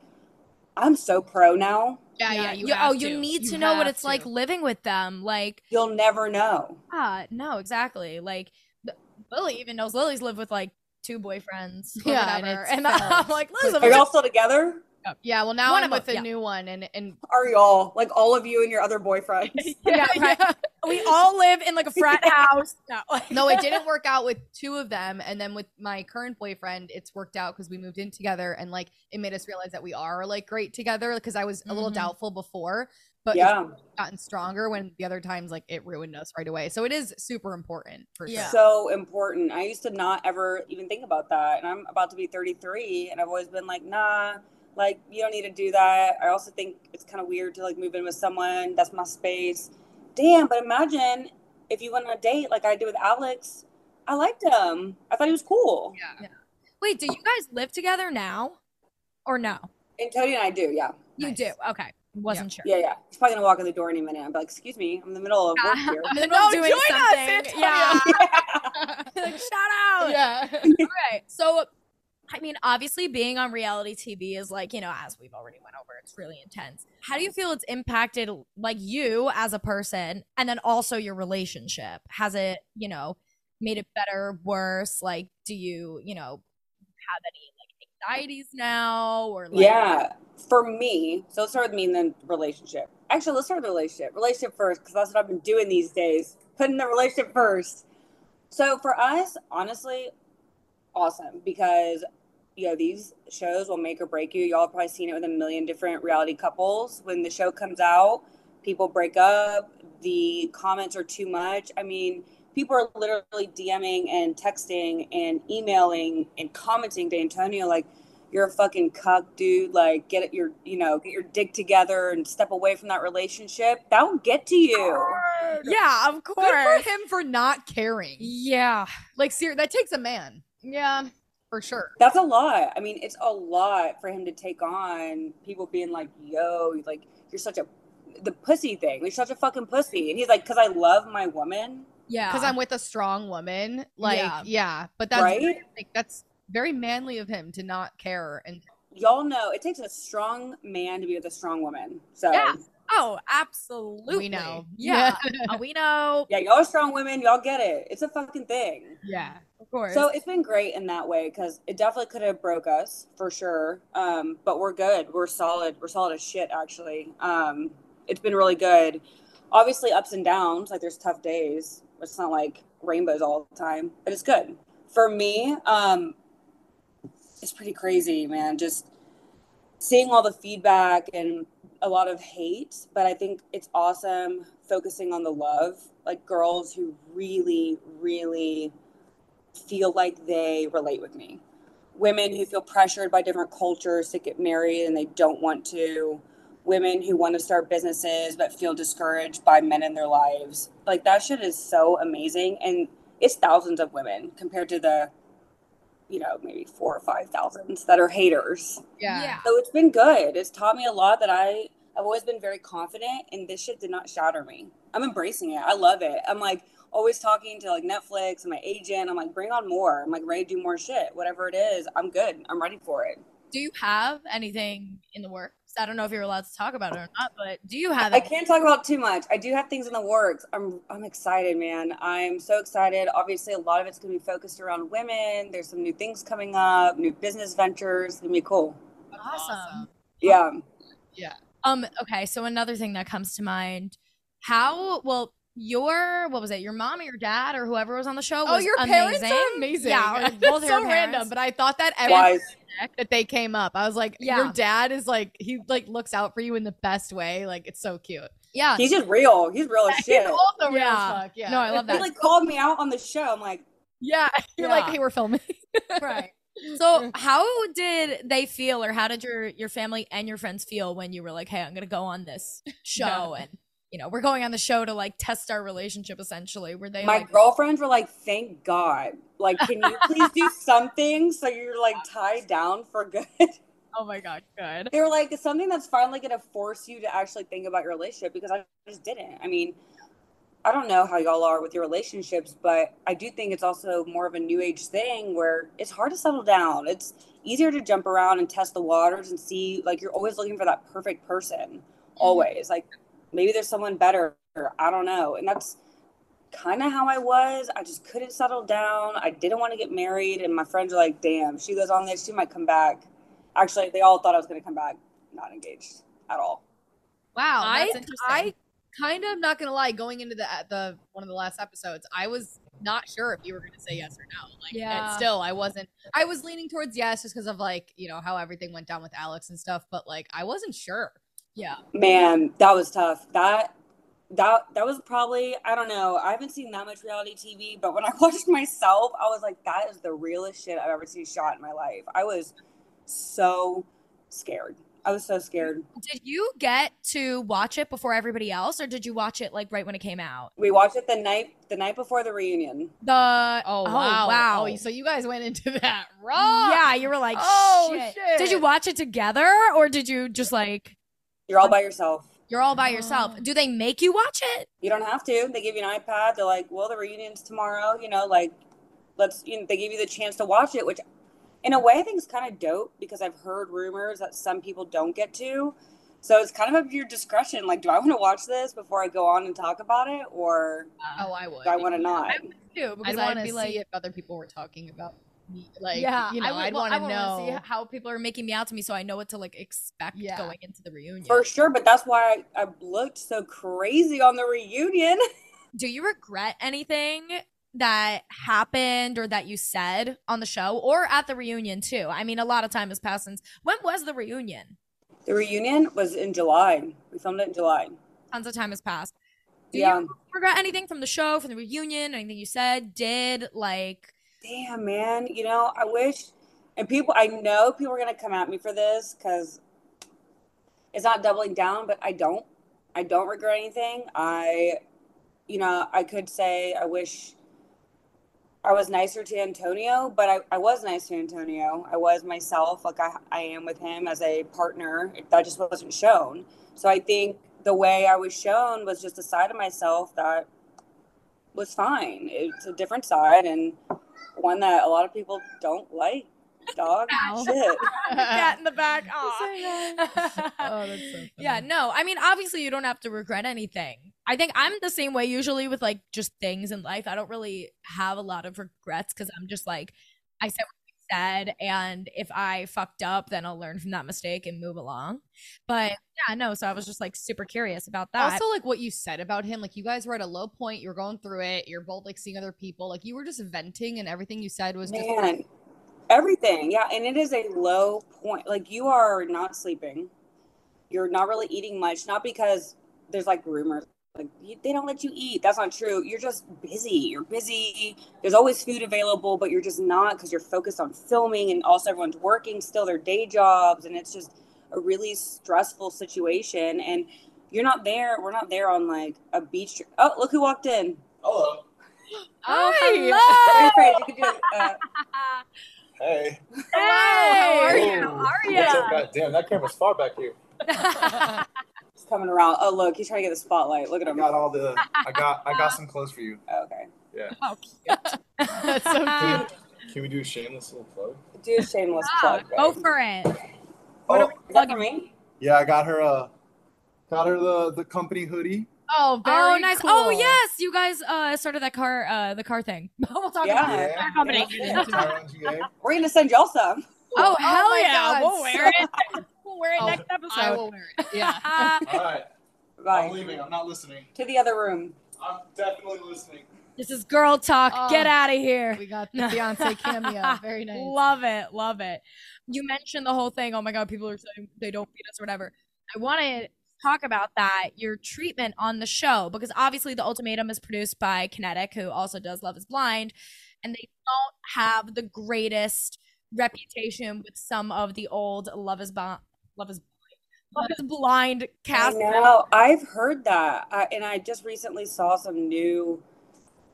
I'm so pro now. Yeah, yeah. You You- have oh, you to. need You to know what have it's like living with them. Like, You'll never know. ah, no, exactly. Like, th- Lily even knows Lily's lived with like two boyfriends. Or Yeah, and whatever. it's and, I'm felt. like, Listen, Are y'all still together? Yeah, well now One I'm of with them, a yeah. new one, and and Are y'all like all of you and your other boyfriends? Yeah, right. we all live in like a frat house. No, no, it didn't work out with two of them, and then with my current boyfriend, it's worked out because we moved in together, and like it made us realize that we are like great together. Because I was a little Mhm. doubtful before, but yeah. it's gotten stronger when the other times like it ruined us right away. So it is super important for Yeah. sure. so important. I used to not ever even think about that. And I'm about to be 33 and I've always been like, nah, like you don't need to do that. I also think it's kind of weird to like move in with someone. That's my space. Damn, but imagine if you went on a date like I did with Alex. I liked him. I thought he was cool. Yeah. Wait, do you guys live together now, or no? And Tony and I do, yeah. You Nice. do. Okay, wasn't sure. Yeah, yeah. He's probably gonna walk in the door any minute. I'm like, excuse me, I'm in the middle of work here. I'm in the No, middle of doing join us, something. Antonio. yeah. like shout out. yeah. Okay, so I mean, obviously, being on reality TV is like you know, as we've already went over, it's really intense. How do you feel it's impacted like you as a person, and then also your relationship? Has it you know made it better, worse? Like, do you you know have any like anxieties now, or like, Yeah, for me. So let's start with me and then relationship. Actually, let's start with the relationship. Relationship first, because that's what I've been doing these days. Putting the relationship first. So for us, honestly, awesome because you know these shows will make or break you. Y'all have probably seen it with a million different reality couples. When the show comes out, people break up. The comments are too much. I mean, people are literally DMing and texting and emailing and commenting to Antonio like, "You're a fucking cuck, dude. Like, get your you know get your dick together and step away from that relationship. That will get to you." yeah, of Good course. for him for not caring. Yeah, Like, ser- that takes a man. Yeah, for sure. That's a lot. I mean, it's a lot for him to take on people being like, "Yo, like you're such a the pussy thing. You're such a fucking pussy." And he's like, "Cause I love my woman." yeah. Because I'm with a strong woman. Like, Yeah. yeah, but that's Right? very, like, that's very manly of him to not care. And Y'all know it takes a strong man to be with a strong woman. So Yeah. Oh, absolutely. we know. Yeah. Uh, we know. yeah, y'all are strong women. Y'all get it. It's a fucking thing. yeah. Of course. So it's been great in that way because it definitely could have broke us for sure. Um, but we're good. We're solid. We're solid as shit. Actually, um, it's been really good. Obviously, ups and downs. Like there's tough days. It's not like rainbows all the time, but it's good for me. Um, it's pretty crazy, man. Just seeing all the feedback and a lot of hate, but I think it's awesome focusing on the love, like girls who really, really feel like they relate with me. Women who feel pressured by different cultures to get married and they don't want to. Women who want to start businesses but feel discouraged by men in their lives. Like that shit is so amazing. And it's thousands of women compared to the, you know, maybe four or five thousands that are haters. Yeah. yeah. So it's been good. It's taught me a lot that I I've always been very confident and this shit did not shatter me. I'm embracing it. I love it. I'm like always talking to like Netflix and my agent. I'm like, bring on more. I'm like ready to do more shit. Whatever it is, I'm good. I'm ready for it. Do you have anything in the works? I don't know if you're allowed to talk about it or not, but do you have? I can't talk about too much. I do have things in the works. I'm I'm excited, man. I'm so excited. Obviously, a lot of it's gonna be focused around women. There's some new things coming up, new business ventures. It's gonna be cool. Awesome. Yeah. Yeah. Um. Okay. So another thing that comes to mind, how well your what was it? Your mom or your dad or whoever was on the show? oh, your amazing. parents are amazing. Yeah, both so random. But I thought that Wise. That they came up. I was like, Yeah. your dad is like he like looks out for you in the best way. Like it's so cute. Yeah. He's just real. He's real as shit. He's also real Yeah. as fuck. Yeah. No, I love He that. like called me out on the show. I'm like, Yeah. You're Yeah. like, hey, we're filming. right. So how did they feel or how did your your family and your friends feel when you were like, "Hey, I'm going to go on this show and you know, we're going on the show to like test our relationship essentially." Were they my like girlfriends were like, thank God. Like, can you please do something so you're like tied down for good? Oh my god, good. they were like, it's something that's finally going to force you to actually think about your relationship because I just didn't. I mean, I don't know how y'all are with your relationships, but I do think it's also more of a new age thing where it's hard to settle down. It's easier to jump around and test the waters and see, like, you're always looking for that perfect person, mm-hmm. always. Like, maybe there's someone better. I don't know. And that's kind of how I was. I just couldn't settle down. I didn't want to get married. And my friends are like, damn, she goes on this, she might come back. Actually, they all thought I was going to come back not engaged at all. Wow, I interesting. I kind of not gonna lie, going into the the one of the last episodes, I was not sure if you were gonna say yes or no. Like, Yeah. and still, I wasn't. I was leaning towards yes, just because of like you know how everything went down with Alex and stuff. But like, I wasn't sure. Yeah. Man, that was tough. That that that was probably I don't know. I haven't seen that much reality TV, but when I watched myself, I was like, that is the realest shit I've ever seen shot in my life. I was so scared. I was so scared. Did you get to watch it before everybody else or did you watch it like right when it came out? We watched it the night the night before the reunion. The Oh, oh wow, wow. Oh, so you guys went into that raw. Yeah, you were like, Oh, shit. shit. Did you watch it together or did you just like You're all by yourself. you're all by yourself? Oh. Do they make you watch it? You don't have to. They give you an iPad. They're like, well, the reunion's tomorrow. You know, like, let's. You know, they give you the chance to watch it, which, in a way, I think is kind of dope because I've heard rumors that some people don't get to. So it's kind of up to your discretion. Like, do I want to watch this before I go on and talk about it, or Oh, I would. do I want to not? I would too because I'd want to be see like, if other people were talking about me. Like, yeah, you know, I would, I'd well, want to wanna know. see how people are making me out to me, so I know what to like expect Yeah. going into the reunion. For sure, but that's why I, I looked so crazy on the reunion. Do you regret anything that happened or that you said on the show or at the reunion too? I mean, a lot of time has passed since. When was the reunion? The reunion was in July. We filmed it in July. Tons of time has passed. Do Yeah. you regret anything from the show, from the reunion, anything you said, did, like? Damn, man. You know, I wish, and people, I know people are going to come at me for this because it's not doubling down, but I don't. I don't regret anything. I, you know, I could say I wish I was nicer to Antonio, but I, I was nice to Antonio. I was myself, like I, I am with him as a partner. That just wasn't shown. So I think the way I was shown was just a side of myself that was fine. It's a different side and one that a lot of people don't like. Dog Ow. shit. Cat in the back. Oh, that's so funny. Yeah, no. I mean, obviously, you don't have to regret anything. I think I'm the same way usually with like just things in life. I don't really have a lot of regrets because I'm just like, I said what I said, and if I fucked up, then I'll learn from that mistake and move along. But yeah, no. So I was just like super curious about that. Also, like what you said about him, like you guys were at a low point, you're going through it, you're both like seeing other people, like you were just venting, and everything you said was just Man, Everything, yeah, and it is a low point. Like you are not sleeping, you're not really eating much. Not because there's like rumors like they don't let you eat. That's not true. You're just busy. You're busy. There's always food available, but you're just not because you're focused on filming, and also everyone's working still their day jobs, and it's just a really stressful situation. And you're not there. We're not there on like a beach. Trip. Oh, look who walked in. Hello. Oh, hello. You can do it. Uh, Hey. Hey, how are you? How are you? Up, God damn, that camera's far back here. He's coming around. Oh, look, he's trying to get the spotlight. Look at him. I him. got all the. I got. I got some clothes for you. Okay. Yeah. Oh, cute. That's so Can, cute. can we do a shameless little plug? Do a shameless Ah, plug. go babe. for it. What Oh, are we plugging me? yeah, I got her. Uh, got her the the company hoodie. Oh, very oh, nice. Cool. Oh, yes. You guys uh, started that car, uh, the car thing. we'll talk yeah. about yeah. company. Yeah. We're gonna send y'all some. Oh, Oh hell yeah. God, We'll wear it. We'll wear it Oh, next episode. I will wear it. Yeah. All right. Bye. I'm leaving. I'm not listening. To the other room. I'm definitely listening. this is girl talk. Oh. Get out of here. we got the Beyonce cameo. Very nice. Love it. Love it. You mentioned the whole thing. Oh my God, people are saying they don't feed us or whatever. I want to talk about that, your treatment on the show, because obviously The Ultimatum is produced by Kinetic, who also does Love is Blind, and they don't have the greatest reputation with some of the old Love is Blind. Love is Love is Blind I cast. know. I've heard that, I, and I just recently saw some new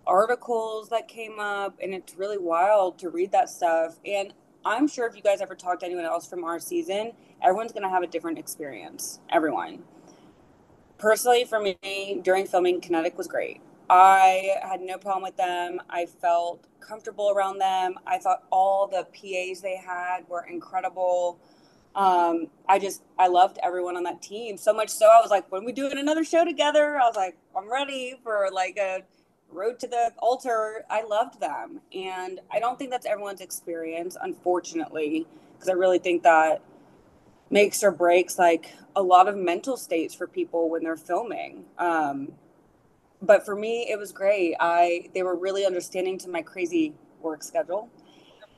articles that came up, and it's really wild to read that stuff. And I'm sure if you guys ever talk to anyone else from our season, everyone's gonna have a different experience. Everyone. Personally, for me, during filming, Kinetic was great. I had no problem with them. I felt comfortable around them. I thought all the PAs they had were incredible. Um, I just I loved everyone on that team so much so I was like, when we doing another show together, I was like, I'm ready for like a road to the altar. I loved them, and I don't think that's everyone's experience, unfortunately, because I really think that makes or breaks like a lot of mental states for people when they're filming. Um, but for me, it was great. I they were really understanding to my crazy work schedule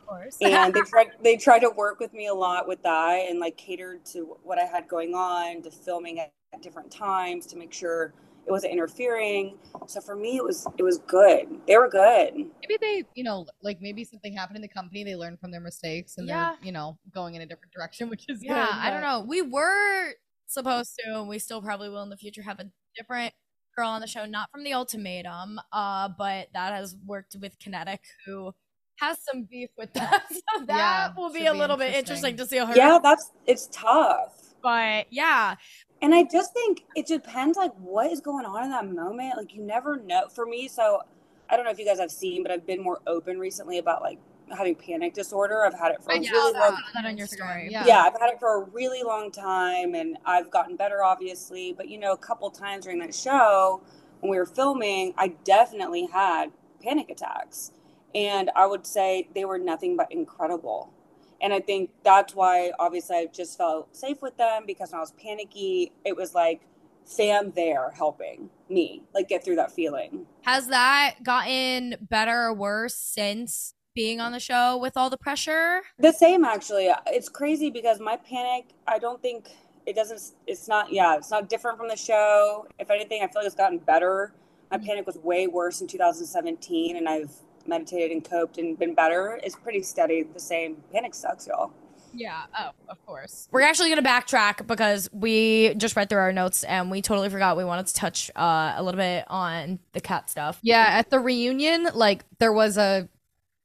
course. and they tried they tried to work with me a lot with that and like catered to what I had going on to filming at, at different times to make sure it wasn't interfering. So for me it was it was good. They were good. Maybe they, you know, like maybe something happened in the company. They learned from their mistakes and Yeah. they're, you know, going in a different direction, which is yeah, good. I don't know. We were supposed to, and we still probably will in the future, have a different girl on the show, not from the ultimatum, uh, but that has worked with Kinetic, who has some beef with that. So that Yeah, will be should a be little bit interesting. interesting to see how her. Yeah, that's it's tough. But yeah, And I just think it depends like what is going on in that moment. Like you never know. For me, so I don't know if you guys have seen, but I've been more open recently about like having panic disorder. I've had it for I a saw really that. long that on your story. Yeah. yeah. I've had it for a really long time and I've gotten better obviously, but you know, a couple times during that show when we were filming, I definitely had panic attacks. And I would say they were nothing but incredible. And I think that's why obviously I just felt safe with them because when I was panicky, it was like Sam there helping me like get through that feeling. Has that gotten better or worse since being on the show with all the pressure? The same actually. It's crazy because my panic, I don't think it doesn't it's not yeah, it's not different from the show. If anything, I feel like it's gotten better. My mm-hmm. panic was way worse in 2017 and I've meditated and coped and been better. It's pretty steady the same. Panic sucks, y'all. Yeah. Oh, of course. We're actually going to backtrack because we just read through our notes and we totally forgot we wanted to touch uh, a little bit on the Kat stuff. Yeah. At the reunion, like there was a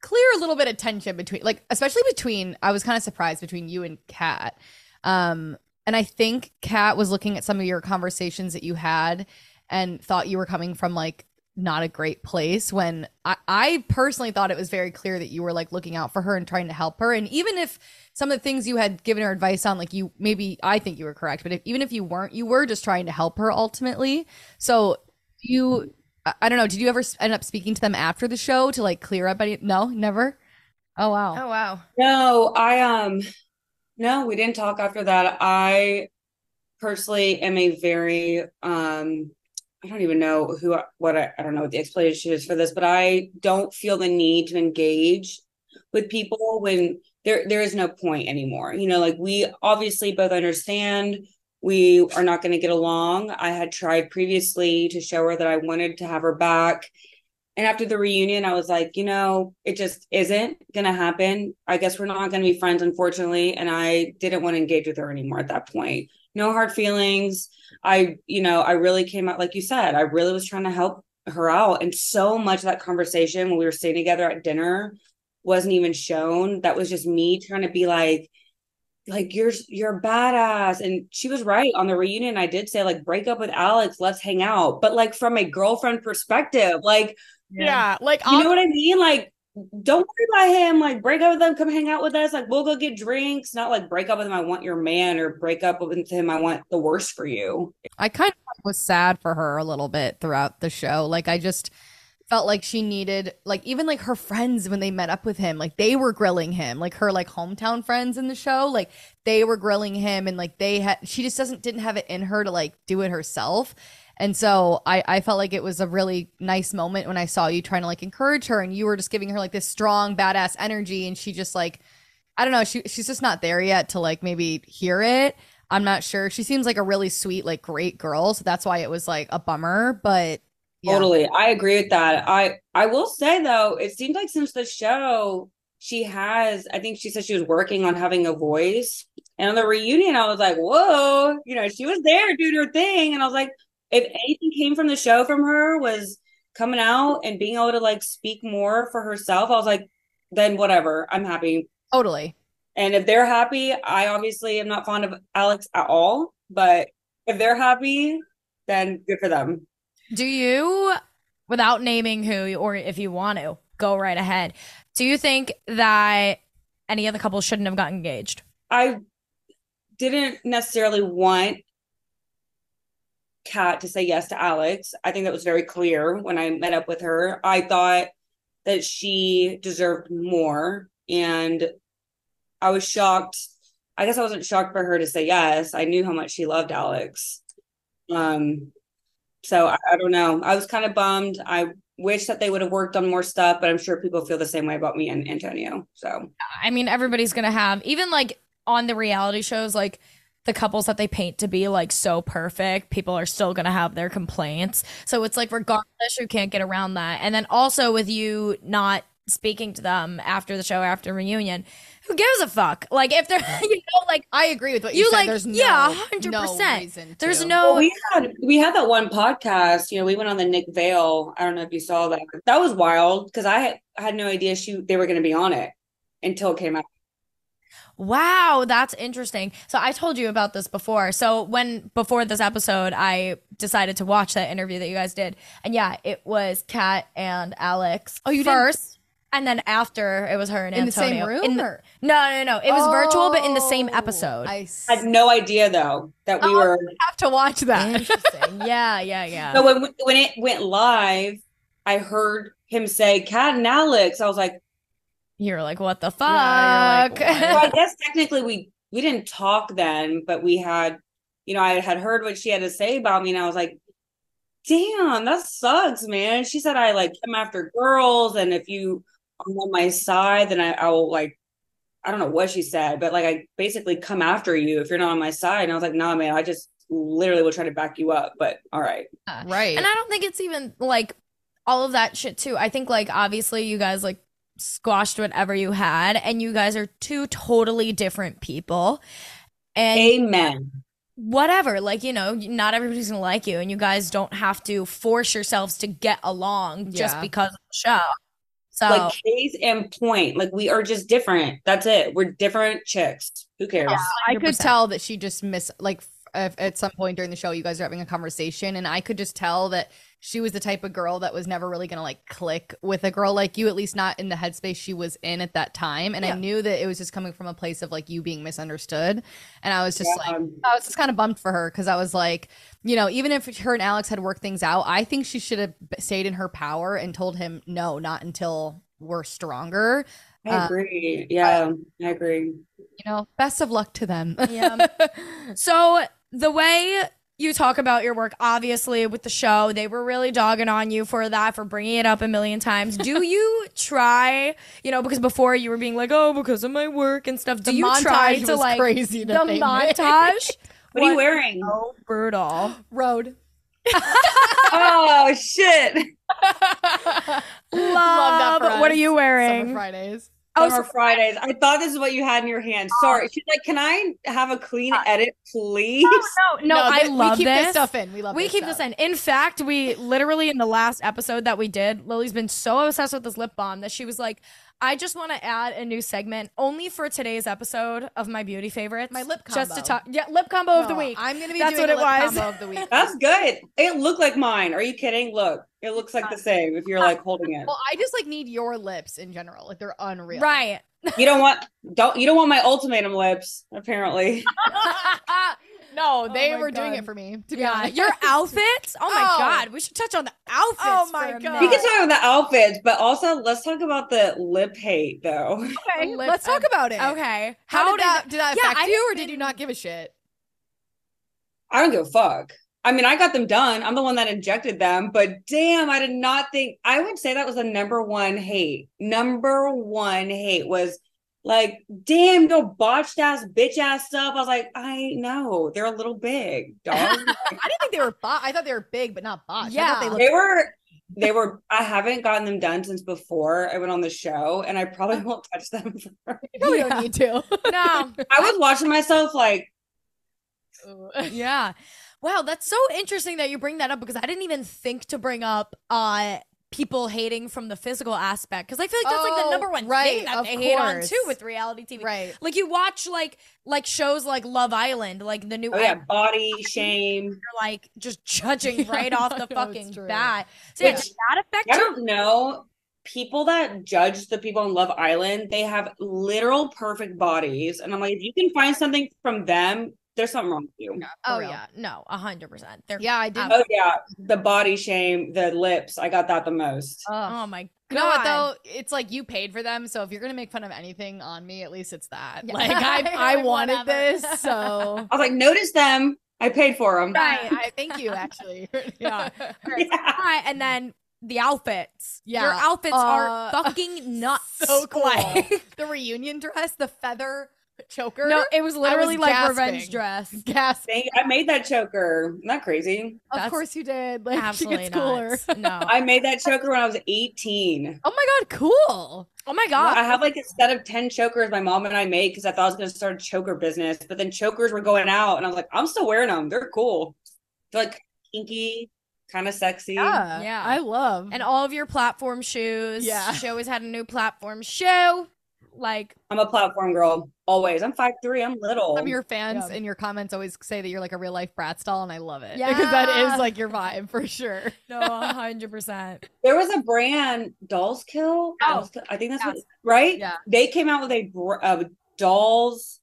clear little bit of tension between, like, especially between, I was kind of surprised between you and Kat. Um, and I think Kat was looking at some of your conversations that you had and thought you were coming from like not a great place when I, I personally thought it was very clear that you were like looking out for her and trying to help her. And even if some of the things you had given her advice on, like you maybe I think you were correct, but if, even if you weren't, you were just trying to help her ultimately. So you, I, I don't know, did you ever end up speaking to them after the show to like clear up any? No, never. Oh wow. Oh, wow. No, I um no, we didn't talk after that. I personally am a very um I don't even know who what I, I don't know what the explanation is for this, but I don't feel the need to engage with people when there there is no point anymore. You know, like we obviously both understand we are not going to get along. I had tried previously to show her that I wanted to have her back. And after the reunion, I was like, you know, it just isn't going to happen. I guess we're not going to be friends, unfortunately. And I didn't want to engage with her anymore at that point. No hard feelings. I, you know, I really came out, like you said, I really was trying to help her out. And so much of that conversation when we were sitting together at dinner wasn't even shown. That was just me trying to be like, like you're you're badass and she was right on the reunion i did say like break up with alex let's hang out but like from a girlfriend perspective like yeah, yeah like you know what i mean like don't worry about him like break up with him come hang out with us like we'll go get drinks not like break up with him i want your man or break up with him i want the worst for you. I kind of was sad for her a little bit throughout the show like i just felt like she needed like even like her friends when they met up with him like they were grilling him like her like hometown friends in the show like they were grilling him and like they had she just doesn't didn't have it in her to like do it herself and so I, I felt like it was a really nice moment when I saw you trying to like encourage her and you were just giving her like this strong badass energy and she just like I don't know she she's just not there yet to like maybe hear it. I'm not sure. She seems like a really sweet like great girl, so that's why it was like a bummer, but yeah. Totally. I agree with that. I I will say though, it seems like since the show she has I think she said she was working on having a voice. And on the reunion I was like, "Whoa, you know, she was there doing her thing." And I was like, if anything came from the show from her was coming out and being able to like speak more for herself, I was like, then whatever. I'm happy. Totally. And if they're happy, I obviously am not fond of Alex at all, but if they're happy, then good for them. Do you, without naming who, or if you want to, go right ahead. Do you think that any of the couples shouldn't have gotten engaged? I didn't necessarily want Kat to say yes to Alex. I think that was very clear when I met up with her. I thought that she deserved more. And I was shocked. I guess I wasn't shocked for her to say yes. I knew how much she loved Alex. Um, so I, I don't know. I was kind of bummed. I wish that they would have worked on more stuff, but I'm sure people feel the same way about me and Antonio. So I mean, everybody's gonna have even like on the reality shows, like the couples that they paint to be like so perfect, people are still gonna have their complaints. So it's like regardless, you can't get around that. And then also with you not speaking to them after the show after reunion who gives a fuck like if they're you know like i agree with what you, you said. like there's no, yeah 100% there's no well, we had we had that one podcast you know we went on the Nick Viall i don't know if you saw that that was wild because i had, I had no idea she they were going to be on it until it came out Wow, that's interesting. So I told you about this before. So when before this episode, I decided to watch that interview that you guys did, and yeah, it was Kat and Alex. Oh, you first, and then after it was her and in Antonio. the same room. In The, no, no, no. It was oh, virtual, but in the same oh, episode. I had no idea though that we oh, were. We have to watch that. Interesting. yeah, yeah, yeah. So when when it went live, I heard him say Kat and Alex. I was like, you're like, what the fuck? Yeah, like, well, I guess technically we we didn't talk then, but we had, you know, I had heard what she had to say about me, and I was like, damn, that sucks, man. She said I like come after girls, and if you are on my side, then I, I will like I don't know what she said, but like I basically come after you if you're not on my side. And I was like, no, nah, man, I just literally will try to back you up. But all right. right. And I don't think it's even like all of that shit too. I think like obviously you guys like squashed whatever you had and you guys are two totally different people. And amen. whatever like you know not everybody's gonna like you and you guys don't have to force yourselves to get along yeah. just because of the show. So like case and point like we are just different. That's it. We're different chicks. Who cares? Yeah, i could tell that she just miss like at some point during the show you guys are having a conversation and i could just tell that she was the type of girl that was never really gonna like click with a girl like you, at least not in the headspace she was in at that time. And yeah. I knew that it was just coming from a place of like you being misunderstood. And I was just yeah. like, I was just kind of bummed for her because I was like, you know, even if her and Alex had worked things out, I think she should have stayed in her power and told him no, not until we're stronger. I uh, agree. yeah, I agree. You know, best of luck to them. yeah. So the way you talk about your work, obviously, with the show. They were really dogging on you for that, for bringing it up a million times. Do you try, you know, because before you were being like, oh, because of my work and stuff. Do The you try to like crazy the that montage? What are you wearing? So brutal. Road. oh shit! Love. that for What are you wearing? Summer Fridays. Oh, Summer so- Fridays. I thought this is what you had in your hand. Oh. Sorry. She's like, "Can I have a clean uh, edit, please?" no, no, I th- love we keep this. this stuff in. We love. we this keep stuff. this in. In fact, we literally in the last episode that we did, Lily's been so obsessed with this lip balm that she was like, "I just want to add a new segment only for today's episode of my beauty favorites, My lip combo. just to talk. Yeah, lip combo of the week. I'm gonna be That's doing what a it lip was. combo of the week. That's good. It looked like mine. Are you kidding? Look, it looks like the uh, same. If you're like uh, holding it, Well, I just like need your lips in general. Like they're unreal. right. you don't want don't you don't want my ultimatum lips. Apparently, no, Oh they my were doing it for me. To be Yeah, honest, your outfits. Oh my Oh. god, we should touch on the outfits. Oh my a God. we can talk about the outfits, but also let's talk about the lip hate though. Okay, Lip- let's talk about it. Okay, How, did that did that Yeah, affect I you, or didn't- did you not give a shit? I don't give a fuck. I mean, I got them done. I'm the one that injected them, but damn, I did not think I would say that was the number one hate. Number one hate was like, damn, no botched ass bitch ass stuff. I was like, I know they're a little big, dog. I didn't think they were bot. I thought they were big, but not botched. I Yeah. thought they looked they were they were I haven't gotten them done since before I went on the show, and I probably won't touch them for You probably Yeah. don't need to. No. I was watching myself like yeah. Wow, that's so interesting that you bring that up because I didn't even think to bring up uh people hating from the physical aspect because I feel like that's like the Oh, number one oh, right, thing that of they hate on too with reality TV. right. Like you watch like like shows like Love Island, like the new oh yeah, body shame. you're, like just judging right off the fucking true. bat. So yeah, Which- did that affect I don't know. People that judge the people on Love Island, they have literal perfect bodies. And I'm like, if you can find something from them, there's something wrong with you. Oh real. yeah, no, a hundred percent. Yeah, I did. Oh yeah. The body shame, the lips. I got that the most. oh my You know what God. though? It's like you paid for them, so if you're gonna make fun of anything on me, at least it's that. Yeah. Like I, I wanted whatever. this, so I was like, notice them. I paid for them. Right. I thank you. Actually, Yeah. Yeah. Right, and then the outfits. Yeah, Your outfits are uh, fucking nuts. so cool. The reunion dress, the feather choker. no, it was literally like gasping. revenge dress. gasp. Thank- I made that choker. Isn't that crazy? Of That's course you did. Like Absolutely she gets cooler. nuts. No. I made that choker when I was 18. Oh my god, cool. Oh my god. I have like a set of 10 chokers my mom and I made because I thought I was going to start a choker business. But then chokers were going out and I was like, I'm still wearing them. They're cool. They're like kinky, kind of sexy. Yeah, Yeah. I love. and all of your platform shoes. Yeah. She always had a new platform shoe. Like I'm a platform girl. Always. I'm five three. I'm little. some of your fans Yeah. in your comments always say that you're like a real life Bratz doll, and I love it Yeah. because that is like your vibe for sure. no, hundred percent. there was a brand, Dolls Kill. Oh, Dolls Kill- I think that's yes. what, right? Yeah. They came out with a br- a dolls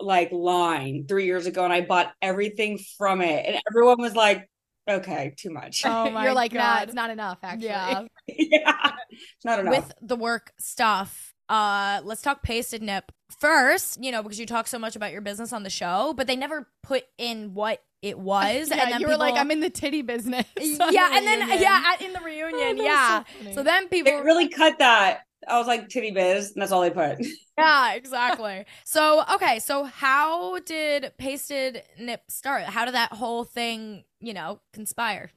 like line three years ago and I bought everything from it. And everyone was like, okay, too much. Oh my you're like, nah, it's not enough. Actually, Yeah. yeah. It's not enough. With the work stuff, uh, let's talk pasted nip first. You know, because you talk so much about your business on the show, but they never put in what it was. yeah, and then you were like, I'm in the titty business. yeah, the and then yeah, at, in the reunion, Oh, yeah. so So, then people, they really cut that. I was like titty biz, and that's all they put. yeah, exactly. so okay, so how did pasted nip start? How did that whole thing, you know, conspire?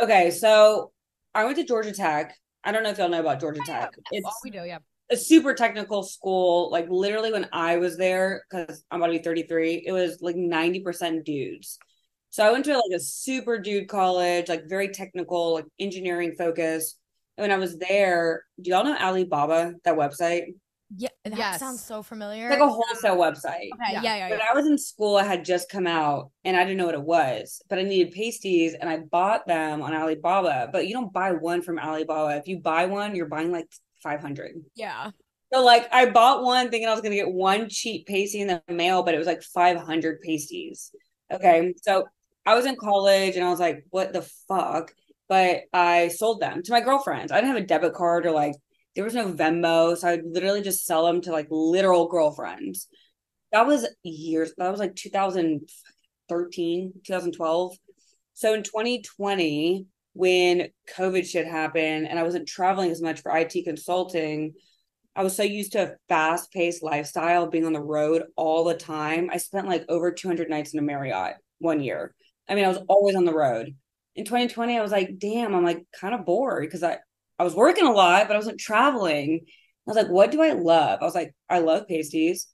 Okay, so I went to Georgia Tech. I don't know if y'all know about Georgia Tech. It's Oh, we do, yeah. A super technical school. Like literally when I was there, because I'm about to be 33, it was like 90% dudes. So I went to like a super dude college, like very technical, like engineering focused. And when I was there, do y'all know Alibaba, that website? Yeah, that Yes. sounds so familiar. It's like a wholesale website. okay, yeah, Yeah. yeah, yeah. When I was in school, I had just come out and I didn't know what it was, but I needed pasties and I bought them on Alibaba. But you don't buy one from Alibaba. If you buy one, you're buying like 500. yeah. So like I bought one thinking I was gonna get one cheap pasty in the mail, but it was like 500 pasties. Okay. So I was in college and I was like, what the fuck? But I sold them to my girlfriends. I didn't have a debit card or like there was no Venmo. So I would literally just sell them to like literal girlfriends. That was years, that was like 2013, 2012. So in 2020, when COVID shit happened and I wasn't traveling as much for IT consulting, I was so used to a fast paced lifestyle, being on the road all the time. I spent like over 200 nights in a Marriott one year. I mean, I was always on the road. In 2020, I was like, damn, I'm like kind of bored because I, I was working a lot, but I wasn't traveling. I was like, what do I love? I was like, I love pasties.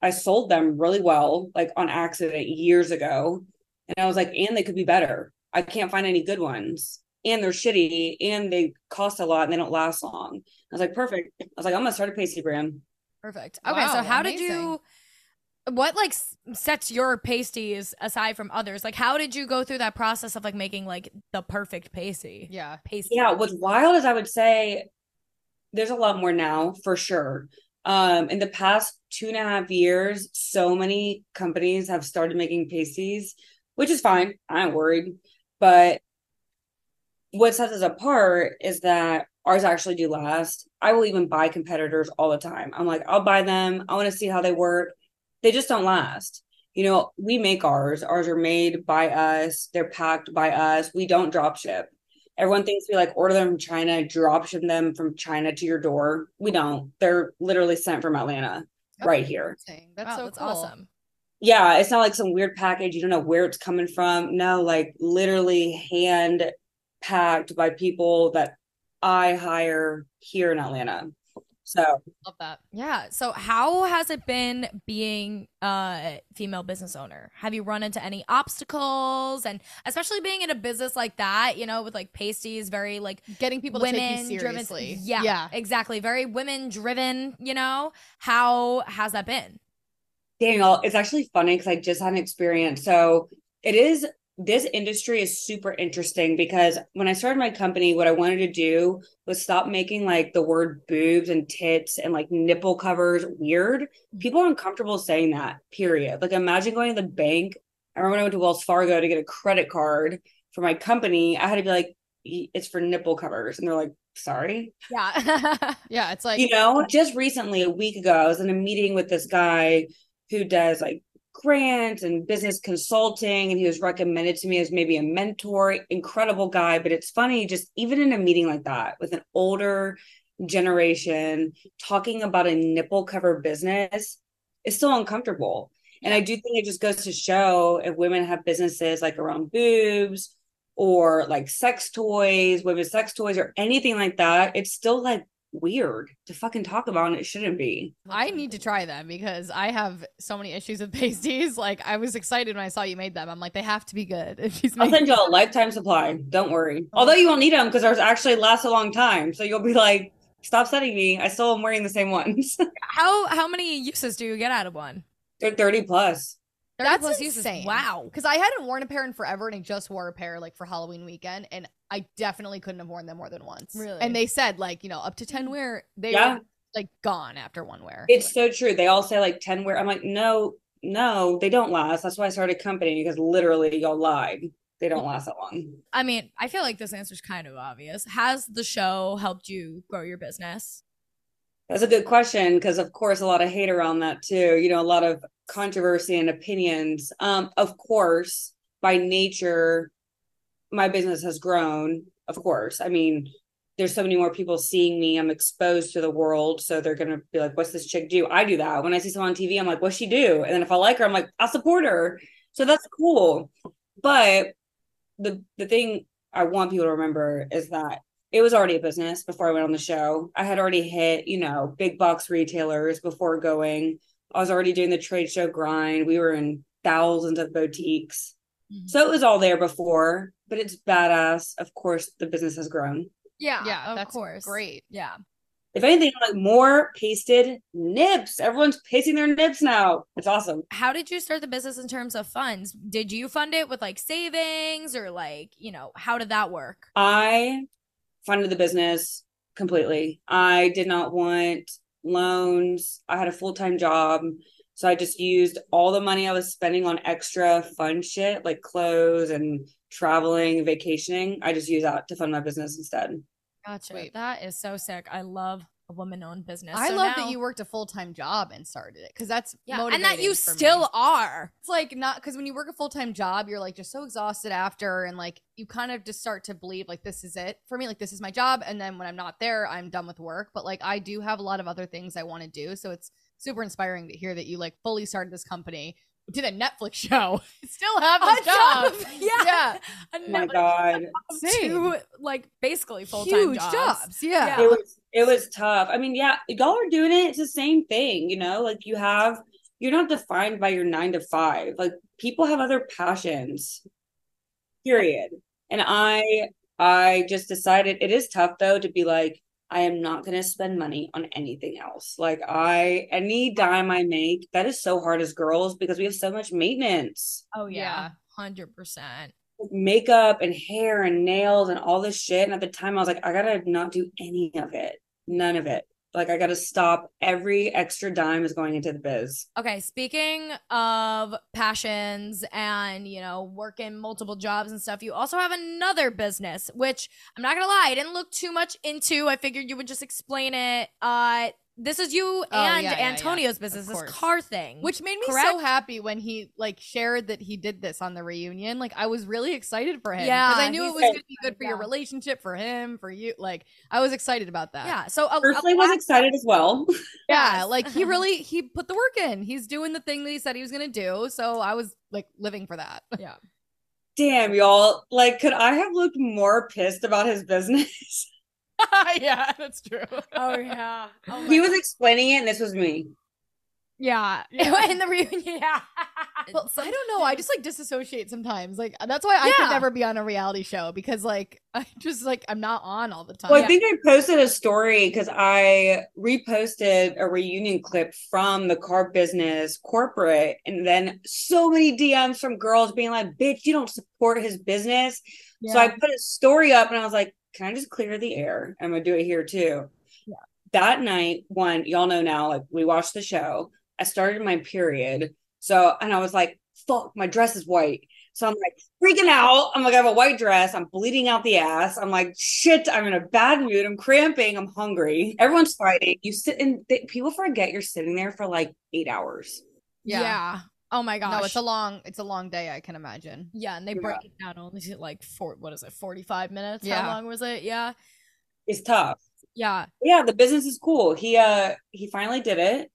I sold them really well, like on accident years ago. And I was like, and they could be better. I can't find any good ones. And they're shitty and they cost a lot and they don't last long. I was like, perfect. I was like, I'm gonna start a pasty brand. Perfect. Okay, Wow, so how amazing. did you what like sets your pasties aside from others? Like how did you go through that process of like making like the perfect pasty? Yeah. Pasty. Yeah, what's wild is I would say there's a lot more now for sure. Um, in the past two and a half years, so many companies have started making pasties, which is fine. I am worried. But what sets us apart is that ours actually do last. I will even buy competitors all the time. I'm like, I'll buy them. I want to see how they work. They just don't last. You know, we make ours. Ours are made by us. They're packed by us. We don't drop ship. Everyone thinks we like order them from China, drop ship them from China to your door. We don't. They're literally sent from Atlanta Yep. right here. Dang, That's Wow, so that's cool. awesome. Yeah, it's not like some weird package. You don't know where it's coming from. No, like literally hand packed by people that I hire here in Atlanta. So Love that. Yeah. So how has it been being a female business owner? Have you run into any obstacles? And especially being in a business like that, you know, with like pasties, very like Getting people to take women you driven. Yeah, Yeah. exactly. Very women driven, you know? How has that been? Daniel, it's actually funny because I just had an experience. So it is this industry is super interesting because when I started my company, what I wanted to do was stop making like the word boobs and tits and like nipple covers weird. Mm-hmm. People are uncomfortable saying that, period. Like imagine going to the bank. I remember when I went to Wells Fargo to get a credit card for my company, I had to be like, it's for nipple covers. And they're like, sorry. Yeah. Yeah. It's like you know, just recently, a week ago, I was in a meeting with this guy who does like grants and business consulting, and he was recommended to me as maybe a mentor. Incredible guy, but it's funny, just even in a meeting like that with an older generation talking about a nipple cover business is still uncomfortable. And I do think it just goes to show if women have businesses like around boobs or like sex toys, women's sex toys, or anything like that, it's still like weird to fucking talk about and it shouldn't be. I need to try them because I have so many issues with pasties. Like I was excited when I saw you made them. I'm like, they have to be good. If she's I'll send you a lifetime supply. Don't worry. Although you won't need them because ours actually last a long time. So you'll be like, stop sending me. I still am wearing the same ones. how how many uses do you get out of one? They're 30 plus. 30 That's plus insane. uses. Wow. because I hadn't worn a pair in forever, and I just wore a pair like for Halloween weekend, and I definitely couldn't have worn them more than once. Really? And they said like you know up to ten wear. They Yeah. were like gone after one wear. It's so true. They all say like 10 wear. I'm like, no, no, they don't last. That's why I started a company because literally y'all lied. They don't last that long. I mean, I feel like this answer is kind of obvious. Has the show helped you grow your business? That's a good question because, of course, a lot of hate around that too. You know, a lot of controversy and opinions. Um, of course, by nature, my business has grown. Of course, I mean, there's so many more people seeing me. I'm exposed to the world, so they're gonna be like, "What's this chick do?" I do that. When I see someone on TV, I'm like, "What's she do?" And then if I like her, I'm like, "I'll support her." So that's cool. But the the thing I want people to remember is that it was already a business before I went on the show. I had already hit, you know, big box retailers before going. I was already doing the trade show grind. We were in thousands of boutiques. Mhm. So it was all there before, but it's badass. Of course, the business has grown. Yeah, yeah, of that's course. great. Yeah. If anything, like more pasted nips. Everyone's pasting their nips now. It's awesome. How did you start the business in terms of funds? Did you fund it with like savings or like, you know, how did that work? I funded the business completely. I did not want loans. I had a full time job. So I just used all the money I was spending on extra fun shit like clothes and traveling, vacationing. I just use that to fund my business instead. Gotcha. Sweet. That is so sick. I love a woman owned business. I So love now- that you worked a full time job and started it because that's yeah, and that you motivating for me. still are. It's like not because when you work a full time job, you're like just so exhausted after, and like you kind of just start to believe like this is it for me. Like this is my job, and then when I'm not there, I'm done with work. But like I do have a lot of other things I want to do, so it's super inspiring to hear that you like fully started this company, did a Netflix show, still have a, this top job. of- yeah. yeah, Oh my god. Same. Two like basically full time jobs. jobs. Yeah. Yeah. It was it was tough. I mean, yeah, y'all are doing it. It's the same thing, you know. Like you have, you're not defined by your nine to five. Like people have other passions. Period. And I, I just decided it is tough though to be like, I am not going to spend money on anything else. Like I, any dime I make, that is so hard as girls because we have so much maintenance. Oh Yeah. yeah, hundred percent. makeup and hair and nails and all this shit. And at the time, I was like, I gotta not do any of it, none of it. Like, I gotta stop. Every extra dime is going into the biz. Okay, speaking of passions and, you know, working multiple jobs and stuff, you also have another business, which I'm not gonna lie, I didn't look too much into. I figured you would just explain it. Uh this is you Oh, and yeah, yeah, Antonio's yeah. business, this car thing. Which made me so happy when he like shared that he did this on the reunion. Like I was really excited for him. Yeah, Because I knew it was gonna be good for your relationship, for him, for you. Like I was excited about that. yeah, so a, Personally, a- was excited as well. Yeah. Like he really he put the work in. He's doing the thing that he said he was gonna do. So I was like living for that. yeah. Damn, y'all. Like, could I have looked more pissed about his business? yeah, that's true. Oh yeah. Oh he was explaining it, and this was me. Yeah. Yeah. In the reunion, yeah. Well, I don't know. I just like disassociate sometimes. Like that's why I Yeah. could never be on a reality show because like I just like I'm not on all the time. Well, I think I posted a story because I reposted a reunion clip from the car business corporate, and then so many DMs from girls being like, "Bitch, you don't support his business." So I put a story up, and I was like, "Can I just clear the air? I'm gonna do it here too." Yeah. That night, one y'all know now, like we watched the show. I started my period, so and I was like, "Fuck, my dress is white." So I'm like freaking out. I'm like, I have a white dress. I'm bleeding out the ass. I'm like, shit, I'm in a bad mood. I'm cramping. I'm hungry. Everyone's fighting. You sit and th- people forget you're sitting there for like eight hours. yeah. Oh my gosh. no, it's a long it's a long day. I can imagine. Yeah, and they Yeah. break it down only to like four. What is it? Forty five minutes. Yeah. How long was it? Yeah, It's tough. yeah. Yeah, the business is cool. He uh he finally did it.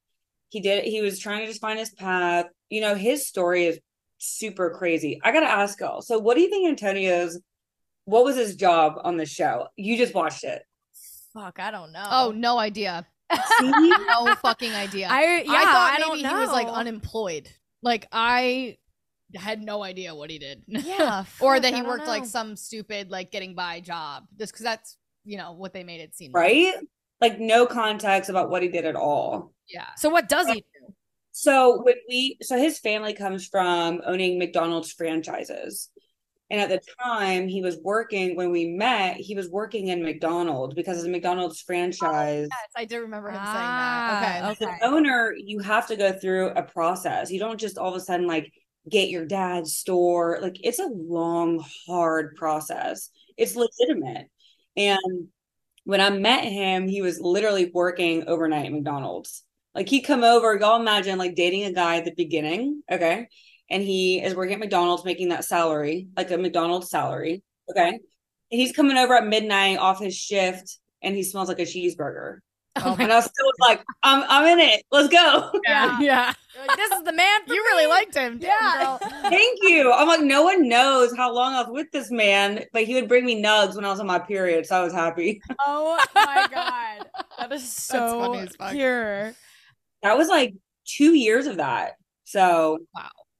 He did it. He was trying to just find his path. You know, his story is super crazy. I gotta ask y'all. So what do you think Antonio's what was his job on the show? You just watched it. Fuck, I don't know. Oh, no idea. See? No fucking idea. I yeah, I thought I maybe don't he was like unemployed. Like I had no idea what he did. Yeah, or that he don't worked like some stupid like getting by job. Just because that's you know what they made it seem. like. right? Like no context about what he did at all. Yeah. So what does he do? So when we so his family comes from owning McDonald's franchises. And at the time he was working when we met, he was working in McDonald's because the McDonald's franchise Yes, I do remember him Ah, saying that. Okay. okay. the owner, you have to go through a process. You don't just all of a sudden like get your dad's store. Like it's a long, hard process. It's legitimate. And when I met him, he was literally working overnight at McDonald's. Like he'd come over, y'all imagine like dating a guy at the beginning, okay? And he is working at McDonald's making that salary, like a McDonald's salary, okay? And he's coming over at midnight off his shift and he smells like a cheeseburger. Oh, oh and I was still like, I'm I'm in it. Let's go. Yeah. Yeah. Like, this is the man. For You me. really liked him. didn't Yeah. girl? Thank you. I'm like, no one knows how long I was with this man, but he would bring me nugs when I was on my period, so I was happy. Oh my god, that is so funny as fuck. pure. That was like two years of that. So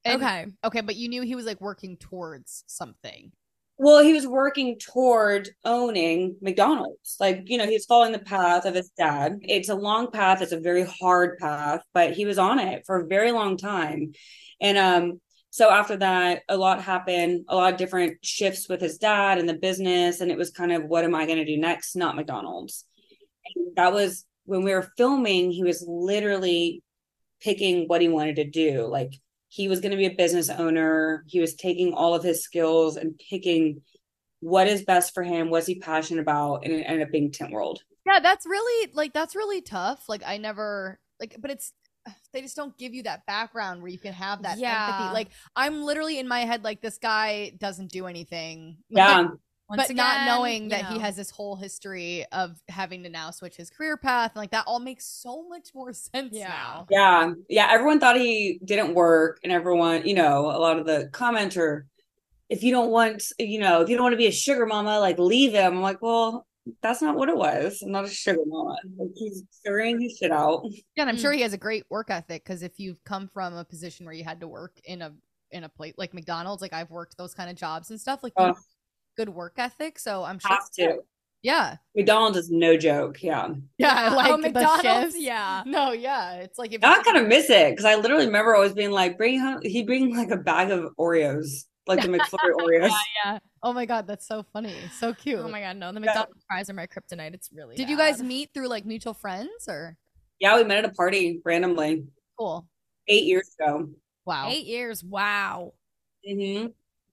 And- okay. Okay, but you knew he was like working towards something. well, he was working toward owning McDonald's. Like, you know, he's following the path of his dad. It's a long path, it's a very hard path, but he was on it for a very long time. And um so after that, a lot happened, a lot of different shifts with his dad and the business. And it was kind of, what am I going to do next? Not McDonald's. And that was when we were filming, he was literally picking what he wanted to do. Like he was going to be a business owner. He was taking all of his skills and picking what is best for him, what's he passionate about, and it ended up being Tint World. Yeah, that's really like that's really tough. Like I never like, but it's they just don't give you that background where you can have that Yeah. empathy. Like I'm literally in my head like this guy doesn't do anything. Yeah. Like, Once but not knowing you that he has this whole history of having to now switch his career path like that all makes so much more sense Yeah. now. Yeah. Yeah. Everyone thought he didn't work, and everyone, you know, a lot of the commenter if you don't want, you know, if you don't want to be a sugar mama, like leave him. I'm like, well, that's not what it was. I'm not a sugar mama. Like he's figuring his shit out. Yeah, and I'm Mm. sure he has a great work ethic because if you've come from a position where you had to work in a in a plate like McDonald's, like I've worked those kind of jobs and stuff, like you have good work ethic. So I'm sure. Have to. Yeah, McDonald's is no joke. Yeah. yeah, I like oh, the McDonald's, shifts. yeah. No, yeah, it's like if Now I you- kind of miss it because I literally remember always being like, bring home, he'd bring like a bag of Oreos, like the McFlurry Oreos. yeah. Oh my god, that's so funny, so cute. Oh my god, no, the McDonald's fries are my kryptonite. It's really. Did you guys meet through like mutual friends or Yeah, we met at a party randomly cool? eight years ago. Wow. Eight years. Wow. hmm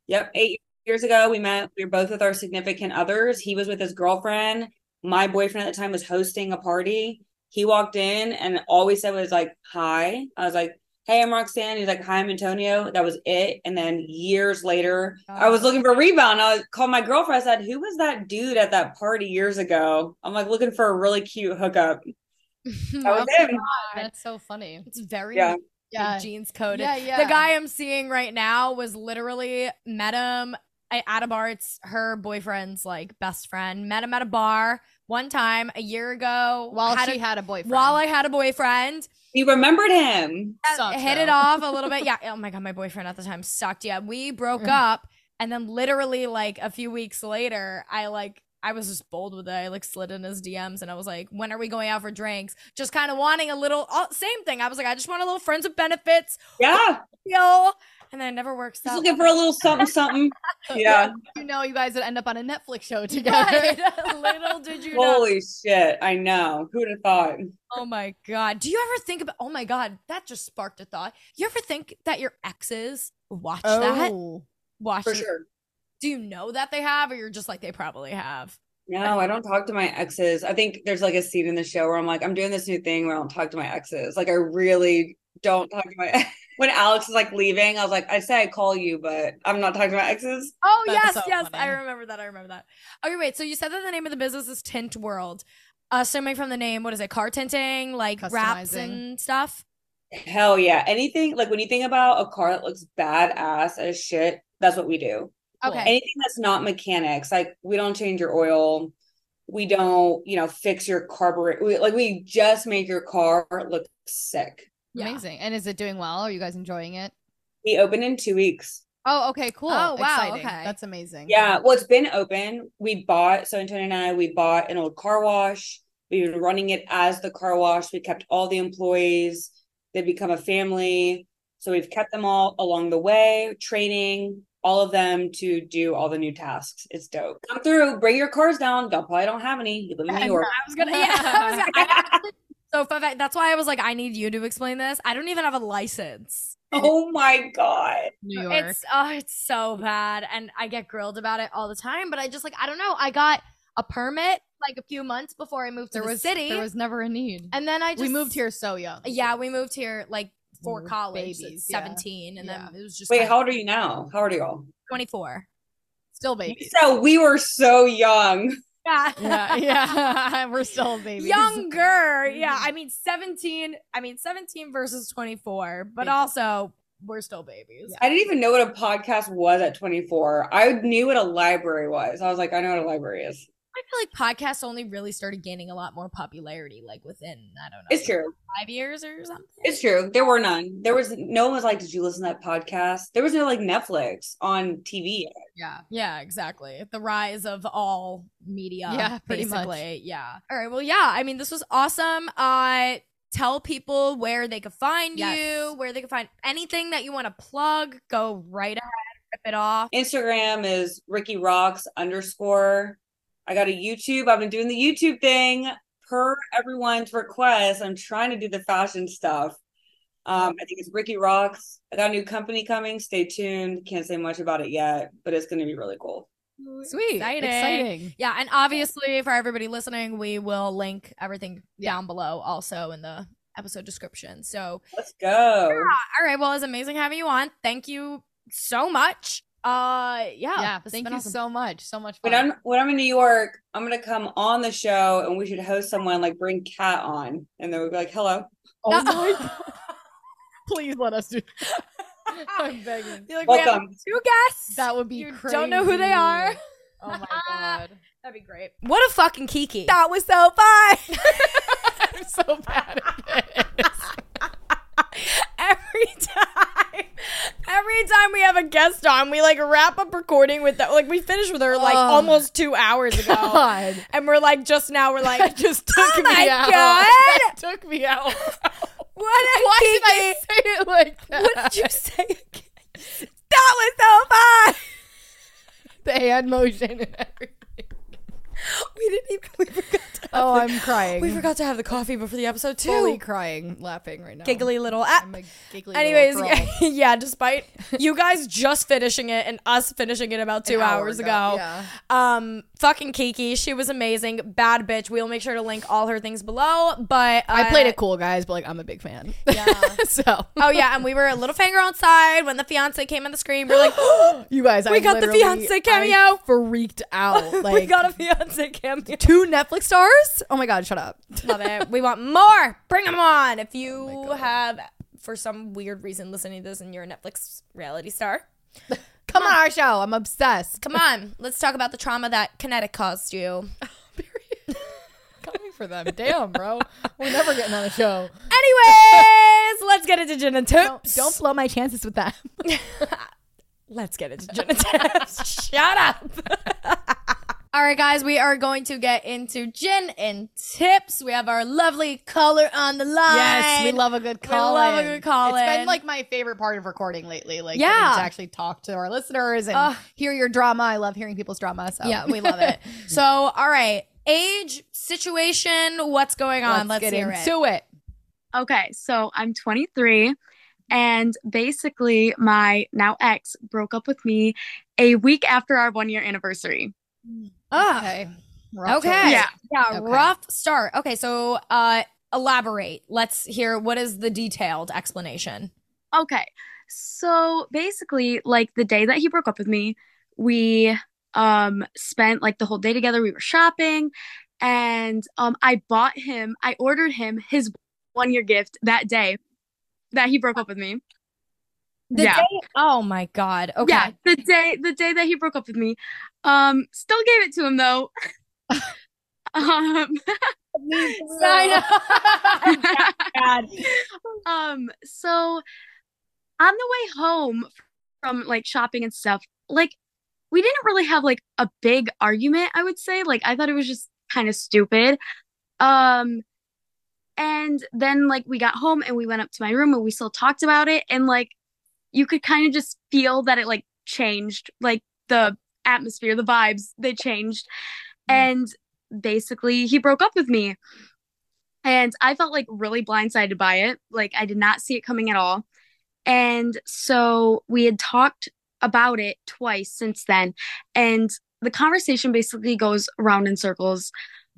Yep, eight years ago we met. We were both with our significant others. He was with his girlfriend. My boyfriend at the time was hosting a party. He walked in and all we said was like, "Hi." I was like, "Hey, I'm Roxanne." He's like, "Hi, I'm Antonio." That was it. And then years later, I was looking for a rebound. I called my girlfriend. I said, "Who was that dude at that party years ago?" I'm like looking for a really cute hookup. That was Oh him. That's so funny. It's very Yeah. Yeah. jeans coded. Yeah, yeah. The guy I'm seeing right now was literally met him at at a bar. It's her boyfriend's like best friend. Met him at a bar one time a year ago. While had she a- had a boyfriend. while I had a boyfriend. He remembered him. Sucks, hit though. it off a little bit. Yeah. Oh my god, my boyfriend at the time sucked. Yeah, we broke Mm. up, and then literally like a few weeks later, I like I was just bold with it. I like slid in his DMs, and I was like, "When are we going out for drinks?" Just kind of wanting a little oh, same thing. I was like, I just want a little friends with benefits, Yeah, yo. And then it never works just out. looking for a little something, something. Yeah. you know, you guys would end up on a Netflix show together. Right. Little did you know. Holy shit! I know. Who would have thought? Oh my god. Do you ever think about? Oh my god, that just sparked a thought. You ever think that your exes watch that? Oh. Watch For it? sure. Do you know that they have, or you're just like they probably have? No, I don't talk to my exes. I think there's like a scene in the show where I'm like, I'm doing this new thing where I don't talk to my exes. Like I really don't talk to my when Alex is like leaving, I was like, I say I call you, but I'm not talking about exes. Oh That's yes, so yes, funny. I remember that. I remember that. Okay, wait. So you said that the name of the business is Tint World. Assuming from the name, what is it? Car tinting, like wraps and stuff. Hell yeah. Anything like when you think about a car that looks badass as shit, that's what we do. Okay. Anything that's not mechanics, like we don't change your oil. We don't, you know, fix your carburetor. We, like we just make your car look sick. Yeah. Amazing. And is it doing well? Are you guys enjoying it? We open in two weeks. Oh, okay, cool. Oh, wow, Exciting. okay. That's amazing. Yeah, well, it's been open. We bought, so Antonio and I, we bought an old car wash. We've been running it as the car wash. We kept all the employees. They become a family. So we've kept them all along the way, training all of them to do all the new tasks. It's dope. Come through, bring your cars down. Y'all probably don't have any. You live in New York. I was gonna. Yeah. I was gonna, I actually, so fun fact, that's why I was like, I need you to explain this. I don't even have a license. Oh my God. New York. It's oh, it's so bad, and I get grilled about it all the time. But I just like I don't know. I got a permit like a few months before I moved to there the was city, there was never a need. and then I just we moved here so young. Yeah, we moved here like for We college, babies, at yeah. seventeen, and Yeah. then it was just Wait, kind how old are you now? How old are y'all? twenty four. Still babies. So we were so young. Yeah. yeah, yeah. We're still babies. Younger, mm-hmm. yeah. I mean, seventeen. I mean, seventeen versus twenty four, but Babies. also we're still babies. Yeah. I didn't even know what a podcast was at 24. I knew what a library was. I was like, I know what a library is. I feel like podcasts only really started gaining a lot more popularity, like within I don't know, It's true. five years or something. It's true. There were none. There was no one was like, Did you listen to that podcast? There was no like Netflix on TV. yet. Yeah. Yeah, exactly. The rise of all media. Yeah, pretty much. basically. Yeah. All right. Well, yeah. I mean, this was awesome. Uh tell people where they could find Yes. you, where they can find anything that you want to plug. Go right ahead, rip it off. Instagram is Rickyrox underscore. I got a YouTube. I've been doing the YouTube thing per everyone's request. I'm trying to do the fashion stuff. Um, I think it's Rickyrox. I got a new company coming. Stay tuned. Can't say much about it yet, but it's going to be really cool. Sweet. Exciting. Exciting. Yeah, and obviously for everybody listening, we will link everything Yeah. down below also in the episode description. So, Let's go. all right, well, it's amazing having you on. Thank you so much. Uh, yeah, Yeah. this has Thank you awesome. so much. So much fun. When I'm when I'm in New York, I'm gonna come on the show and we should host someone like bring Kat on and then we'll be like, hello. oh my God. Please let us do. I'm begging. Be like, we have Welcome. two guests. That would be You crazy. don't know who they are. Oh my god. That'd be great. What a fucking Kiki. That was so fun. I'm so bad at this. Every time every time we have a guest on we like wrap up recording with that like we finished with her like Oh. almost two hours ago God. and we're like just now we're like That just took Oh me my out. God. That took me out. what a Why did I say it like that? what did you say again that was so fun The hand motion and everything. we didn't even we forgot to have Oh, the- I'm crying. we forgot to have the coffee before the episode too fully crying, laughing right now. giggly little ah, I'm a giggly Anyways, little yeah, yeah, despite you guys just finishing it and us finishing it about two An hour hours ago, ago, yeah. um, fucking Kiki, she was amazing, bad bitch. We'll make sure to link all her things below. But uh, I played it cool, guys, but like I'm a big fan. Yeah. so Oh yeah, and we were a little fangirl outside when the fiance came on the screen. We are like, you guys, We I got the fiancé cameo. I freaked out. Like we got a fiance cameo. two Netflix stars. Oh my god, shut up. Love it. We want more. Bring them on. If you Oh have, for some weird reason, listening to this and you're a Netflix reality star, Come on our show. I'm obsessed. come on. Let's talk about the trauma that Kinetic caused you. Oh, Coming for them. Damn, bro. We're never getting on a show. Anyways, let's get into gin and Don't, tips. don't blow my chances with that. Let's get into gin and tips. Shut up. All right, guys, we are going to get into gin and tips. We have our lovely caller on the line. Yes, we love a good We call. love a good call It's in. been like my favorite part of recording lately. Like Yeah. getting to actually talk to our listeners and Ugh. hear your drama. I love hearing people's drama. So Yeah, we love it. So, all right, age, situation, what's going on? Let's, Let's, get hear it. into it. Okay, so I'm 23, and basically, my now ex broke up with me a week after our one year anniversary. Hmm. Ah, Okay. Rough okay. choice. Yeah. Yeah, Okay. rough start. Okay, so uh elaborate. Let's hear what is the detailed explanation. Okay, so basically, like the day that he broke up with me, we um spent like the whole day together. We were shopping, and um I bought him, I ordered him his one year gift that day that he broke up with me. The Yeah. day- oh my god. Okay. Yeah, the day the day that he broke up with me. Um, still gave it to him though. um, um, so on the way home from like shopping and stuff, like we didn't really have like a big argument, I would say. Like I thought it was just kind of stupid. Um, and then like we got home and we went up to my room and we still talked about it and like you could kind of just feel that it like changed, like the atmosphere, the vibes, they changed. And basically he broke up with me. And I felt like really blindsided by it. Like I did not see it coming at all. And so we had talked about it twice since then. And the conversation basically goes around in circles.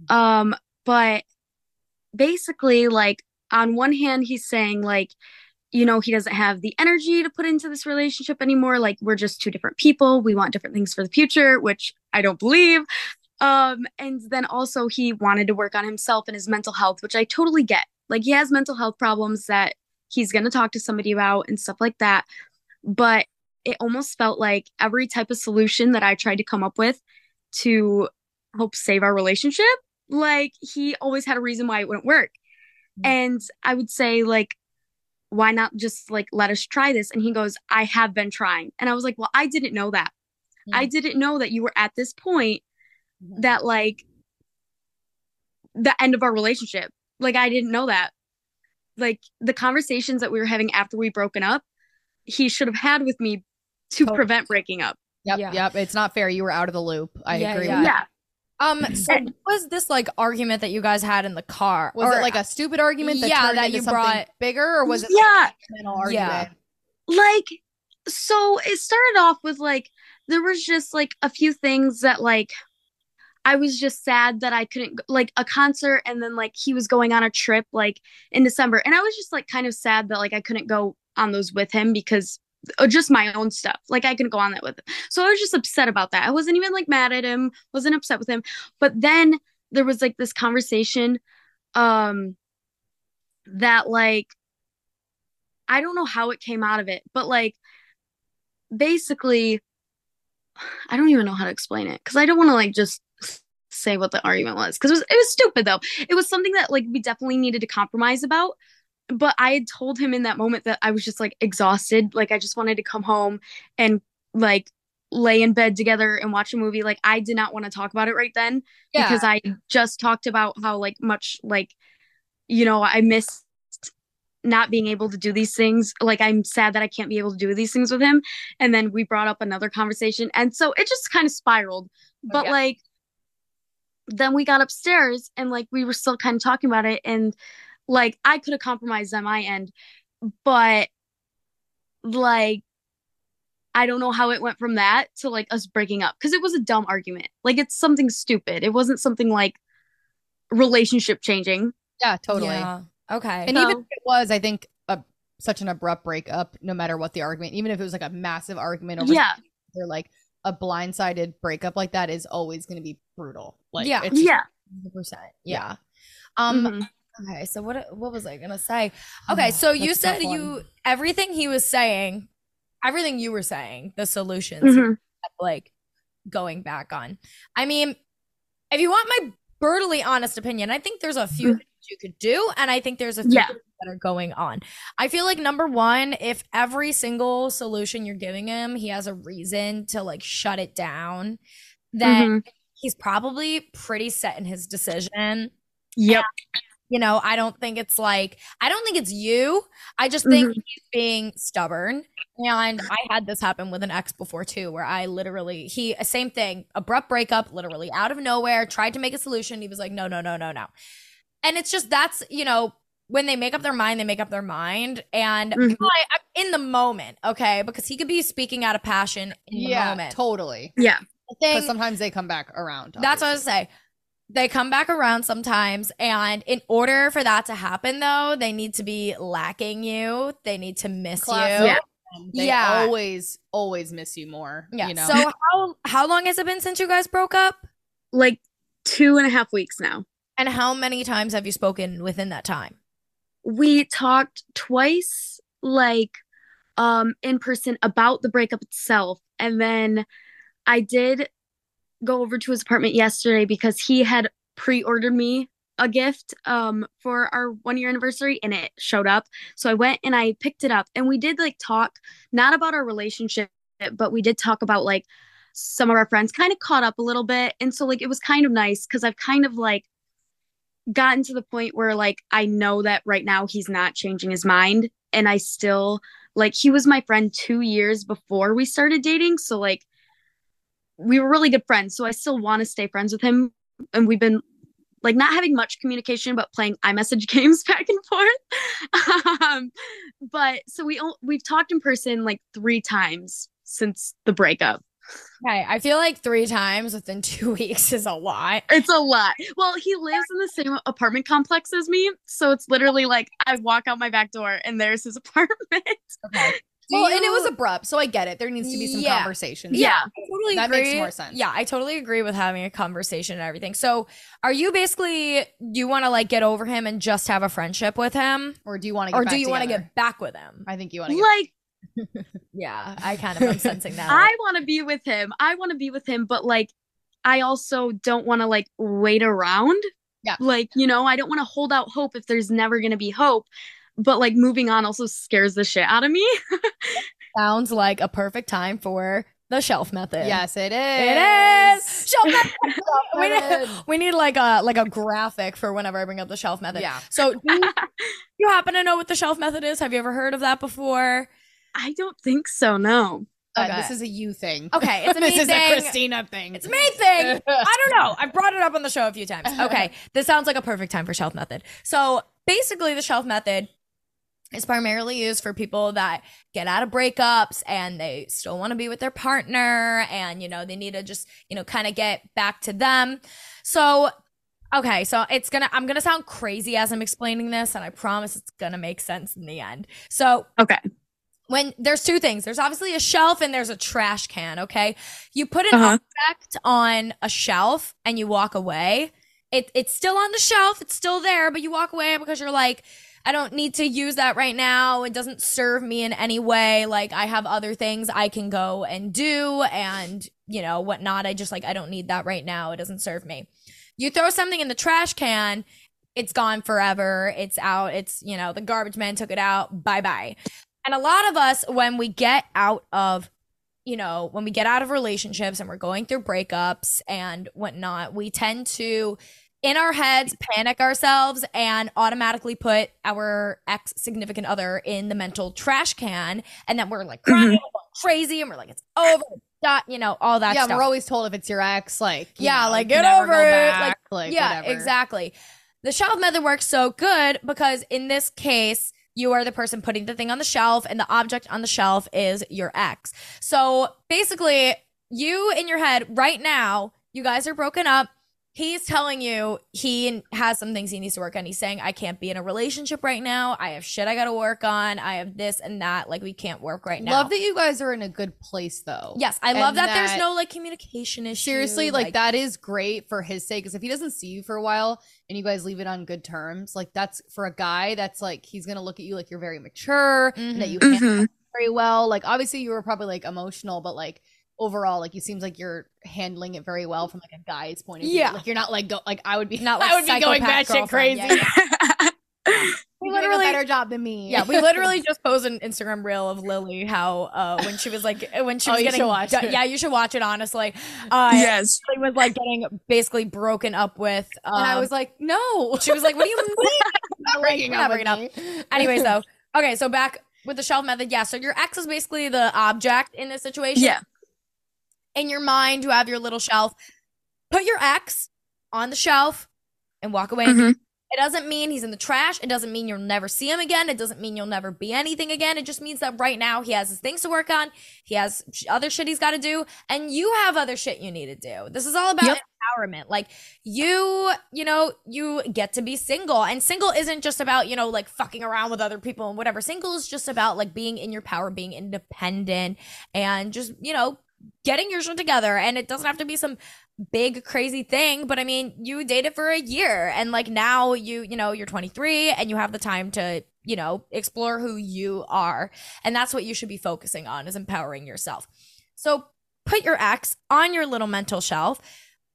Um, but basically, like, on one hand, he's saying, like, you know, he doesn't have the energy to put into this relationship anymore. Like, we're just two different people. We want different things for the future, which I don't believe. Um, and then also he wanted to work on himself and his mental health, which I totally get. Like, he has mental health problems that he's going to talk to somebody about and stuff like that. But it almost felt like every type of solution that I tried to come up with to help save our relationship, like he always had a reason why it wouldn't work. And I would say, like, why not just like let us try this? And he goes, I have been trying. And I was like, well, I didn't know that. I didn't know that you were at this point mm-hmm. that like the end of our relationship. Like I didn't know that. Like the conversations that we were having after we broken up, he should have had with me to Totally. prevent breaking up. Yep, Yeah. yep. It's not fair. You were out of the loop. I Yeah, agree yeah. With Yeah. that. Um so what was this like argument that you guys had in the car? Was Or- it like a stupid argument that Yeah, turned that into you brought- bigger, or was it Yeah. like a mental Yeah. like so it started off with like there was just like a few things that like I was just sad that I couldn't like a concert and then like he was going on a trip like in December and I was just like kind of sad that like I couldn't go on those with him because just my own stuff. Like I couldn't go on that with him. So I was just upset about that. I wasn't even like mad at him, wasn't upset with him. But then there was like this conversation um that like I don't know how it came out of it, but like basically I don't even know how to explain it because I don't want to like just say what the argument was because it was it was stupid though. It was something that like we definitely needed to compromise about. But I had told him in that moment that I was just like exhausted, like I just wanted to come home and like lay in bed together and watch a movie. Like I did not want to talk about it right then Yeah. because I just talked about how like much like you know I missed not being able to do these things. Like I'm sad that I can't be able to do these things with him. And then we brought up another conversation, and so it just kind of spiraled. Oh, but Okay. like then we got upstairs and like we were still kind of talking about it and like I could have compromised on my end, but like I don't know how it went from that to like us breaking up because it was a dumb argument. Like it's something stupid. It wasn't something like relationship changing. Yeah, totally. Yeah. Okay. And So- even if it was, I think, a, such an abrupt breakup, no matter what the argument, even if it was like a massive argument over Yeah. or like a blindsided breakup like that is always going to be brutal. Like, Yeah. it's Yeah. 100%. Yeah. Um, Mhm. Okay, so what what was I gonna say? Okay, so you That's a tough said you everything he was saying, everything you were saying, the solutions Mhm. like going back on. I mean, if you want my brutally honest opinion, I think there's a few Mhm. things you could do, and I think there's a few Yeah. things that are going on. I feel like number one, if every single solution you're giving him, he has a reason to like shut it down, then Mhm. he's probably pretty set in his decision. Yep. You know, I don't think it's like I don't think it's you. I just think Mhm. he's being stubborn. And I had this happen with an ex before too, where I literally he same thing, abrupt breakup, literally out of nowhere, tried to make a solution. He was like, no, no, no, no, no. And it's just that's you know when they make up their mind, they make up their mind. And Mhm. I, I'm in the moment, okay, because he could be speaking out of passion in the yeah, moment. totally. Yeah. Because sometimes they come back around. that's what I was obviously. say. They come back around sometimes, and in order for that to happen, though, they need to be lacking you. They need to miss Classic. you. Yeah. They Yeah. always, always miss you more. Yeah. You know? So how how long has it been since you guys broke up? Like two and a half weeks now. And how many times have you spoken within that time? we talked twice like um in person about the breakup itself and then i did go over to his apartment yesterday because he had pre-ordered me a gift um for our one year anniversary and it showed up. So i went and i picked it up and we did like talk not about our relationship but we did talk about like some of our friends kind of caught up a little bit. And so like it was kind of nice because i've kind of like gotten to the point where like I know that right now he's not changing his mind and I still like he was my friend 2 years before we started dating. So like we were really good friends so I still want to stay friends with him and we've been like not having much communication but playing iMessage games back and forth um but so we we've talked in person like 3 times since the breakup Okay, I feel like three times within two weeks is a lot. It's a lot. Well, he lives in the same apartment complex as me, so it's literally like I walk out my back door and there's his apartment. Okay. Well, and it was abrupt, so I get it. There needs to be some Yeah. conversations. Yeah. I totally That agree. makes more sense. Yeah, I totally agree with having a conversation and everything. So, are you basically you want to like get over him and just have a friendship with him, Or do you want to? or do you want to get back with him? I think you want to. Get, Like Yeah, I kind of am sensing that. I want to be with him. I want to be with him, but like I also don't want to like wait around. Yeah. Like, you know, I don't want to hold out hope if there's never going to be hope. But like moving on also scares the shit out of me. Sounds like a perfect time for the shelf method. yes, it is. It is shelf method. we, need, we need like a like a graphic for whenever I bring up the shelf method. Yeah. So, do you, you happen to know what the shelf method is? Have you ever heard of that before? I don't think so, no. Uh, Okay. This is a you thing. Okay, it's a me this is thing. a Christina thing. It's a me thing. I don't know. I brought it up on the show a few times. Okay, this sounds like a perfect time for shelf method. So basically, the shelf method is primarily used for people that get out of breakups and they still want to be with their partner and you know they need to just you know kind of get back to them. So okay so it's gonna i'm gonna sound crazy as i'm explaining this and i promise it's gonna make sense in the end. So Okay. when there's two things. There's obviously a shelf and there's a trash can okay? You put an Uh-huh. object on a shelf and you walk away. It, it's still on the shelf it's still there but you walk away because you're like i don't need to use that right now. It doesn't serve me in any way. Like i have other things i can go and do and you know whatnot. I just like i don't need that right now. It doesn't serve me. You throw something in the trash can it's gone forever. It's out. It's you know the garbage man took it out. Bye bye and a lot of us when we get out of you know when we get out of relationships and we're going through breakups and whatnot we tend to in our heads panic ourselves and automatically put our ex significant other in the mental trash can and then we're like crying mm-hmm. going crazy and we're like it's over done, you know all that yeah, stuff we're always told if it's your ex, like you Yeah, know, like, get over it, back, like, yeah, whatever. exactly. The shelf method works so good because in this case, you are the person putting the thing on the shelf, and the object on the shelf is your ex. So basically, you in your head right now, you guys are broken up. He's telling you he has some things he needs to work on. He's saying, I can't be in a relationship right now. I have shit I got to work on. I have this and that. Like, we can't work right now. Love that you guys are in a good place though. Yes, I love And that, there's no like communication issue. Seriously, like, that is great for his sake. Because if he doesn't see you for a while and you guys leave it on good terms, like that's for a guy that's like he's gonna look at you like you're very mature and that you handle Mhm. very well. Like obviously you were probably like emotional, but like overall, like you seems like you're handling it very well from like a guy's point of view. Yeah. Like you're not like go like I would be Not like I would be going batshit crazy. Yeah, We We literally literally- a better job than me. Yeah, we literally just posted an Instagram reel of Lily how uh when she was like when she Oh, was you getting should watch du- it. yeah you should watch it honestly. Uh, yes. she was like getting basically broken up with. Um, and I was like, no. she was like, "What do you mean?" not Like, breaking we're up with breaking me. Anyways, though, okay, so back with the shelf method. Yeah, so your ex is basically the object in this situation. Yeah. In your mind, you have your little shelf. Put your ex on the shelf and walk away. Mhm. It doesn't mean he's in the trash. It doesn't mean you'll never see him again. It doesn't mean you'll never be anything again. It just means that right now he has his things to work on. He has other shit he's got to do, and you have other shit you need to do. This is all about Yep. empowerment. Like you, you know, you get to be single, and single isn't just about you know like fucking around with other people and whatever. Single is just about like being in your power, being independent, and just you know getting your shit together. And it doesn't have to be some big crazy thing but i mean you dated for a year and like now you you know you're 23 and you have the time to you know explore who you are and that's what you should be focusing on is empowering yourself so put your ex on your little mental shelf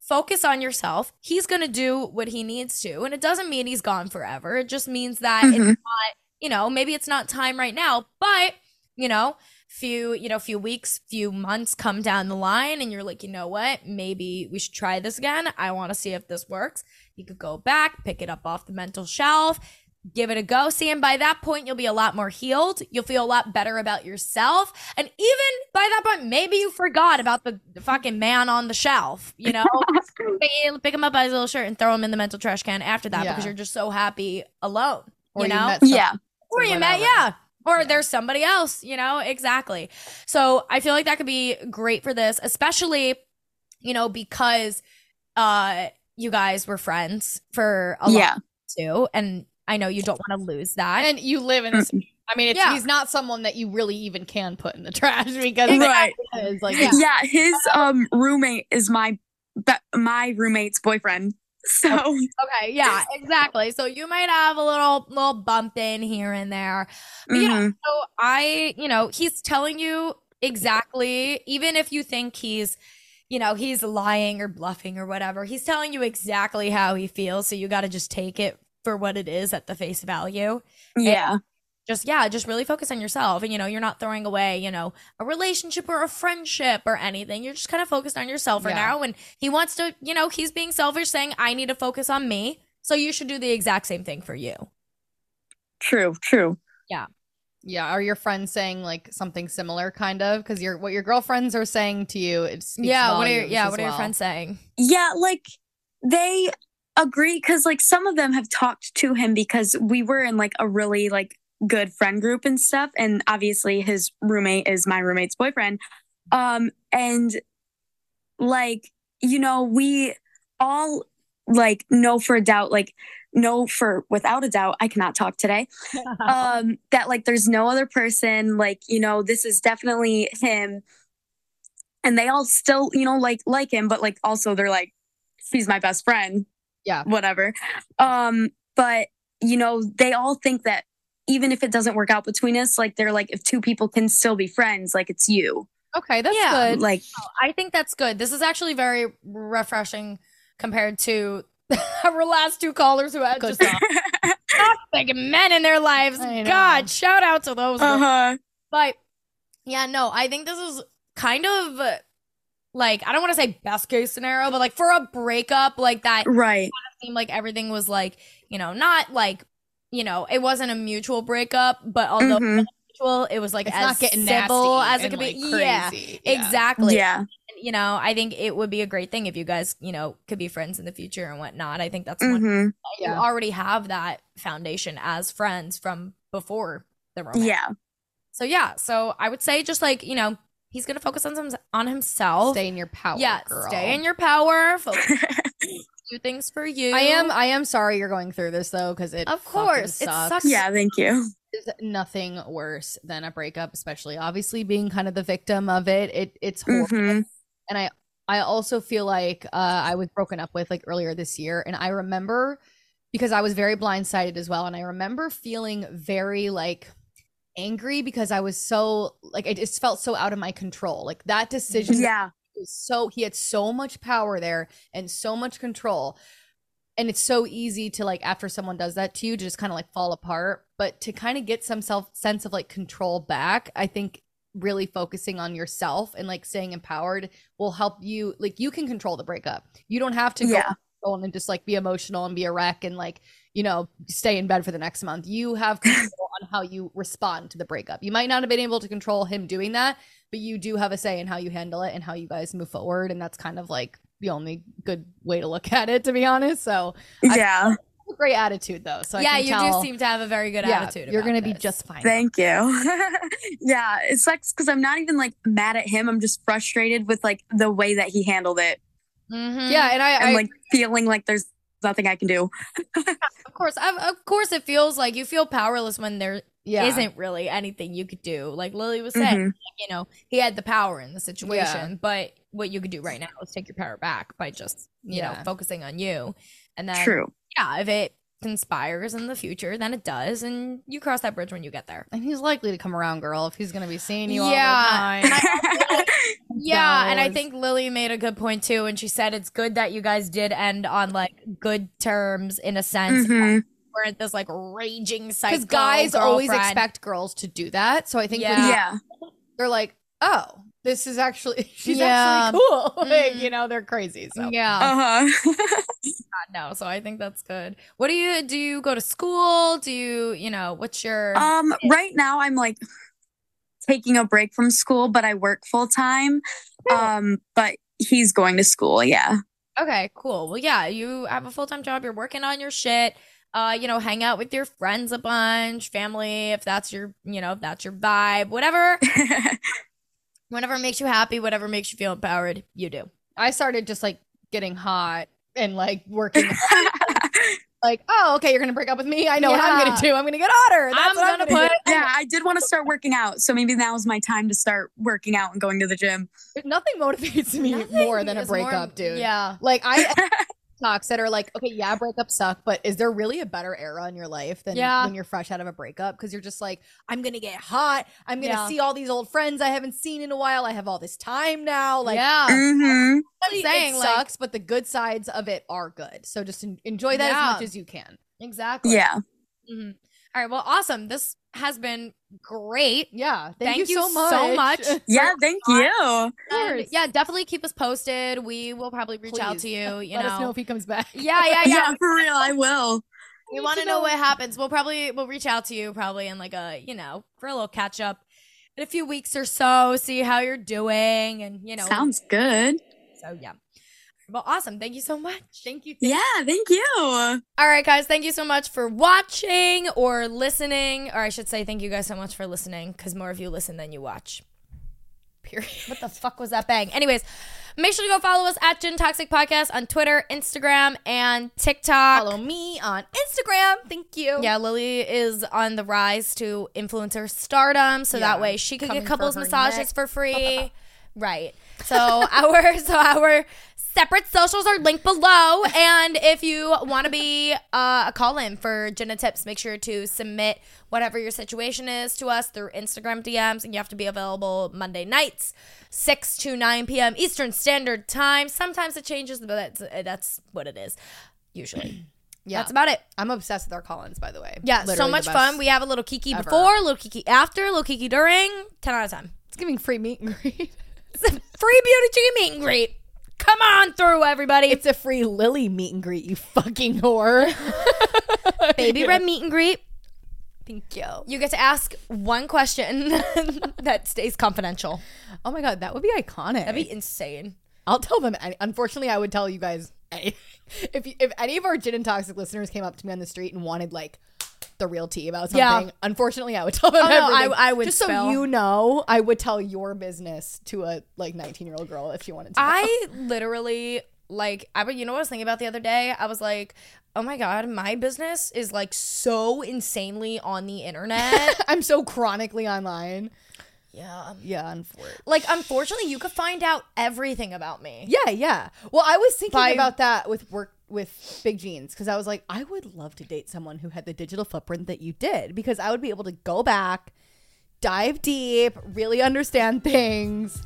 focus on yourself he's going to do what he needs to and it doesn't mean he's gone forever it just means that it's Mhm. not you know maybe it's not time right now but you know few you know few weeks few months come down the line and you're like you know what? Maybe we should try this again. I want to see if this works. You could go back pick it up off the mental shelf give it a go. See and by that point you'll be a lot more healed. You'll feel a lot better about yourself. And even by that point maybe you forgot about the, the fucking man on the shelf you know? Pick, pick him up by his little shirt and throw him in the mental trash can after that Yeah. because you're just so happy alone Or you you know? met some- Yeah. or you met, yeah. Or Yeah. there's somebody else, you know, exactly. So I feel like that could be great for this, especially, you know, because uh you guys were friends for a Yeah. long too. And I know you don't want to lose that. And you live in this. I mean, it's, Yeah. he's not someone that you really even can put in the trash because Right. it's like Yeah. Yeah. His um roommate is my be- my roommate's boyfriend. So okay, yeah, exactly. So you might have a little little bump in here and there. But yeah. Mm-hmm. So I, you know, he's telling you exactly, even if you think he's, you know, he's lying or bluffing or whatever, he's telling you exactly how he feels. So you got to just take it for what it is at the face value. yeah. Just, yeah, just really focus on yourself. And, you know, you're not throwing away, you know, a relationship or a friendship or anything. You're just kind of focused on yourself right Yeah. now. And he wants to, you know, he's being selfish, saying, I need to focus on me. So you should do the exact same thing for you. True, true. Yeah, Yeah. are your friends saying like something similar, kind of? Because your what your girlfriends are saying to you, it speaks yeah. What are your, yeah. as What are your friends saying? Yeah, like they agree because like some of them have talked to him because we were in like a really like good friend group and stuff. And obviously his roommate is my roommate's boyfriend. Um, and like, you know, we all like know for a doubt, like know for without a doubt, I cannot talk today. um, that like there's no other person, like, you know, this is definitely him. And they all still, you know, like like him, but like also they're like, he's my best friend. Yeah. Whatever. Um, but you know, they all think that even if it doesn't work out between us, like they're like, if two people can still be friends, like it's you. Okay, that's Yeah. good. Like, I think that's good. This is actually very refreshing compared to our last two callers who had Good just toxic men in their lives. God, shout out to those. uh-huh. But yeah, no, I think this is kind of like I don't want to say best case scenario, but like for a breakup like that Right. seemed like everything was like, you know, not like, you know, it wasn't a mutual breakup, but although it Mhm. was mutual, it was like it's as not getting civil nasty as it could like, be. Yeah, crazy. exactly. Yeah. You know, I think it would be a great thing if you guys, you know, could be friends in the future and whatnot. I think that's one hmm you Yeah. already have that foundation as friends from before the romance. Yeah. So yeah, so I would say just like you know he's gonna focus on some on himself. Stay in your power, yeah, girl. stay in your power. Focus, do things for you. I am. I am sorry you're going through this though, because it Of fucking course, it sucks. sucks. yeah. Thank you. There's nothing worse than a breakup, especially obviously being kind of the victim of it. It it's horrible. hmm and I I also feel like uh, I was broken up with like earlier this year, and I remember because I was very blindsided as well, and I remember feeling very like angry because I was so like it just felt so out of my control. Like that decision Yeah. So he had so much power there and so much control. And it's so easy to like after someone does that to you to just kind of like fall apart. But to kind of get some self sense of like control back, I think really focusing on yourself and like staying empowered will help you like you can control the breakup. You don't have to go Yeah. on and just like be emotional and be a wreck and like, you know, stay in bed for the next month. You have control on how you respond to the breakup. You might not have been able to control him doing that, but you do have a say in how you handle it and how you guys move forward. And that's kind of like the only good way to look at it, to be honest. So Yeah. a great attitude though. So I yeah, can you tell, do seem to have a very good yeah, attitude. You're gonna be just fine. Thank you. yeah. It sucks because I'm not even like mad at him. I'm just frustrated with like the way that he handled it Mhm. yeah, and I, and I like feeling like there's nothing I can do. of course. Of, of course, it feels like you feel powerless when there yeah. not really anything you could do. Like Lily was saying, Mhm. you know, he had the power in the situation, but what you could do right now is take your power back by just, you know, focusing on you. And then, True. yeah, if it conspires in the future, then it does, and you cross that bridge when you get there. and he's likely to come around, girl, if he's gonna be seeing you all Yeah, the time. Yeah, and I think Lily made a good point too, and she said it's good that you guys did end on like good terms in a sense. hmm Weren't this like raging psycho Because guys always expect girls to do that. So I think when Yeah. Yeah. they're like, oh, this is actually she's Yeah. actually cool. like, Mhm. you know, they're crazy. So Yeah, Uh huh. no. So I think that's good. What do you do? You go to school? Do you, you know, what's your? um. Right now, I'm like taking a break from school, but I work full time. Um. But he's going to school. Yeah. Okay, cool. Well, yeah, you have a full time job. You're working on your shit. Uh, you know, hang out with your friends a bunch, family, if that's your, you know, if that's your vibe, whatever, whatever makes you happy, whatever makes you feel empowered, you do. I started just like getting hot and like working like, oh, okay, you're gonna break up with me. I know what I'm gonna do. I'm gonna get hotter. That's I'm what I'm gonna gonna put- do. yeah. I did want to start working out, so maybe now is my time to start working out and going to the gym. Nothing motivates me Nothing more than a is more- breakup, dude. Yeah. Like I talks that are like, okay, yeah, breakups suck, but is there really a better era in your life than Yeah. when you're fresh out of a breakup? Because you're just like, I'm gonna get hot. I'm gonna Yeah. see all these old friends I haven't seen in a while. I have all this time now. Like, yeah. hmm I'm saying, it like- sucks, but the good sides of it are good. So just en- enjoy that Yeah. as much as you can. Exactly. Yeah. Mhm. All right. Well, awesome. This has been great. Yeah, thank, Thank you, you so much. so much. Yeah. Thank you. And, course. yeah, definitely keep us posted. We will probably reach out to you. You Let know. us know if he comes back. yeah, yeah, Yeah. yeah. For real, I will. we want to to know know. what happens. We'll probably we'll reach out to you probably in like a you know for a little catch up in a few weeks or so. See how you're doing, and you know. Sounds good. So yeah. Well, awesome. Thank you so much. Thank you. Yeah, thank you. All right, guys. Thank you so much for watching or listening. Or I should say, thank you guys so much for listening because more of you listen than you watch. Period. What the fuck was that bang? Anyways, make sure to go follow us at Gin Toxic Podcast on Twitter, Instagram, and TikTok. Follow me on Instagram. Thank you. Yeah, Lily is on the rise to influencer stardom, so that way she could coming get couples her massages neck. for free. right. So our so our separate socials are linked below, and if you want to be uh, a call in for Jenna tips, make sure to submit whatever your situation is to us through Instagram DMs, and you have to be available Monday nights, six to nine p.m. Eastern Standard Time. Sometimes it changes, but that's that's what it is usually. Yeah. That's about it. I'm obsessed with our call-ins, by the way. Yeah, so much fun. We have a little kiki ever. before, a little kiki after, a little kiki during. 10 out of 10. it's giving free meet and greet. It's a free beauty chicken meet and greet. Come on through, everybody. it's a free Lily meet and greet. You fucking whore. baby red meet and greet. Thank you. You get to ask one question that stays confidential. Oh my god, that would be iconic. That'd be insane. I'll tell them. any- Unfortunately, I would tell you guys any- if you- if any of our gin and toxic listeners came up to me on the street and wanted like the real tea about something. Yeah. Unfortunately, I would tell them. Oh, no. I- I would just spill. so you know. I would tell your business to a like 19 year old girl if she wanted to. know. I literally like I you know what I was thinking about the other day? I was like, "Oh my god, my business is like so insanely on the internet." I'm so chronically online. yeah. Yeah, unfortunately. Like unfortunately, you could find out everything about me. Yeah, yeah. Well, I was thinking By- about that with work with big jeans because I was like, I would love to date someone who had the digital footprint that you did because I would be able to go back, dive deep, really understand things.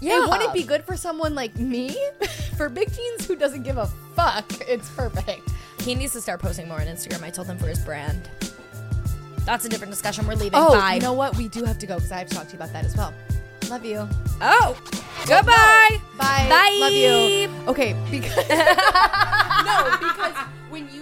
Yeah. And wouldn't it be good for someone like me? for big jeans who doesn't give a fuck, it's perfect. He needs to start posting more on Instagram. I told him for his brand. That's a different discussion. We're leaving. Oh, Bye. you know what? We do have to go because I have to talk to you about that as well. Love you. oh, goodbye. Bye. Bye. Love you. Okay, because no, because when you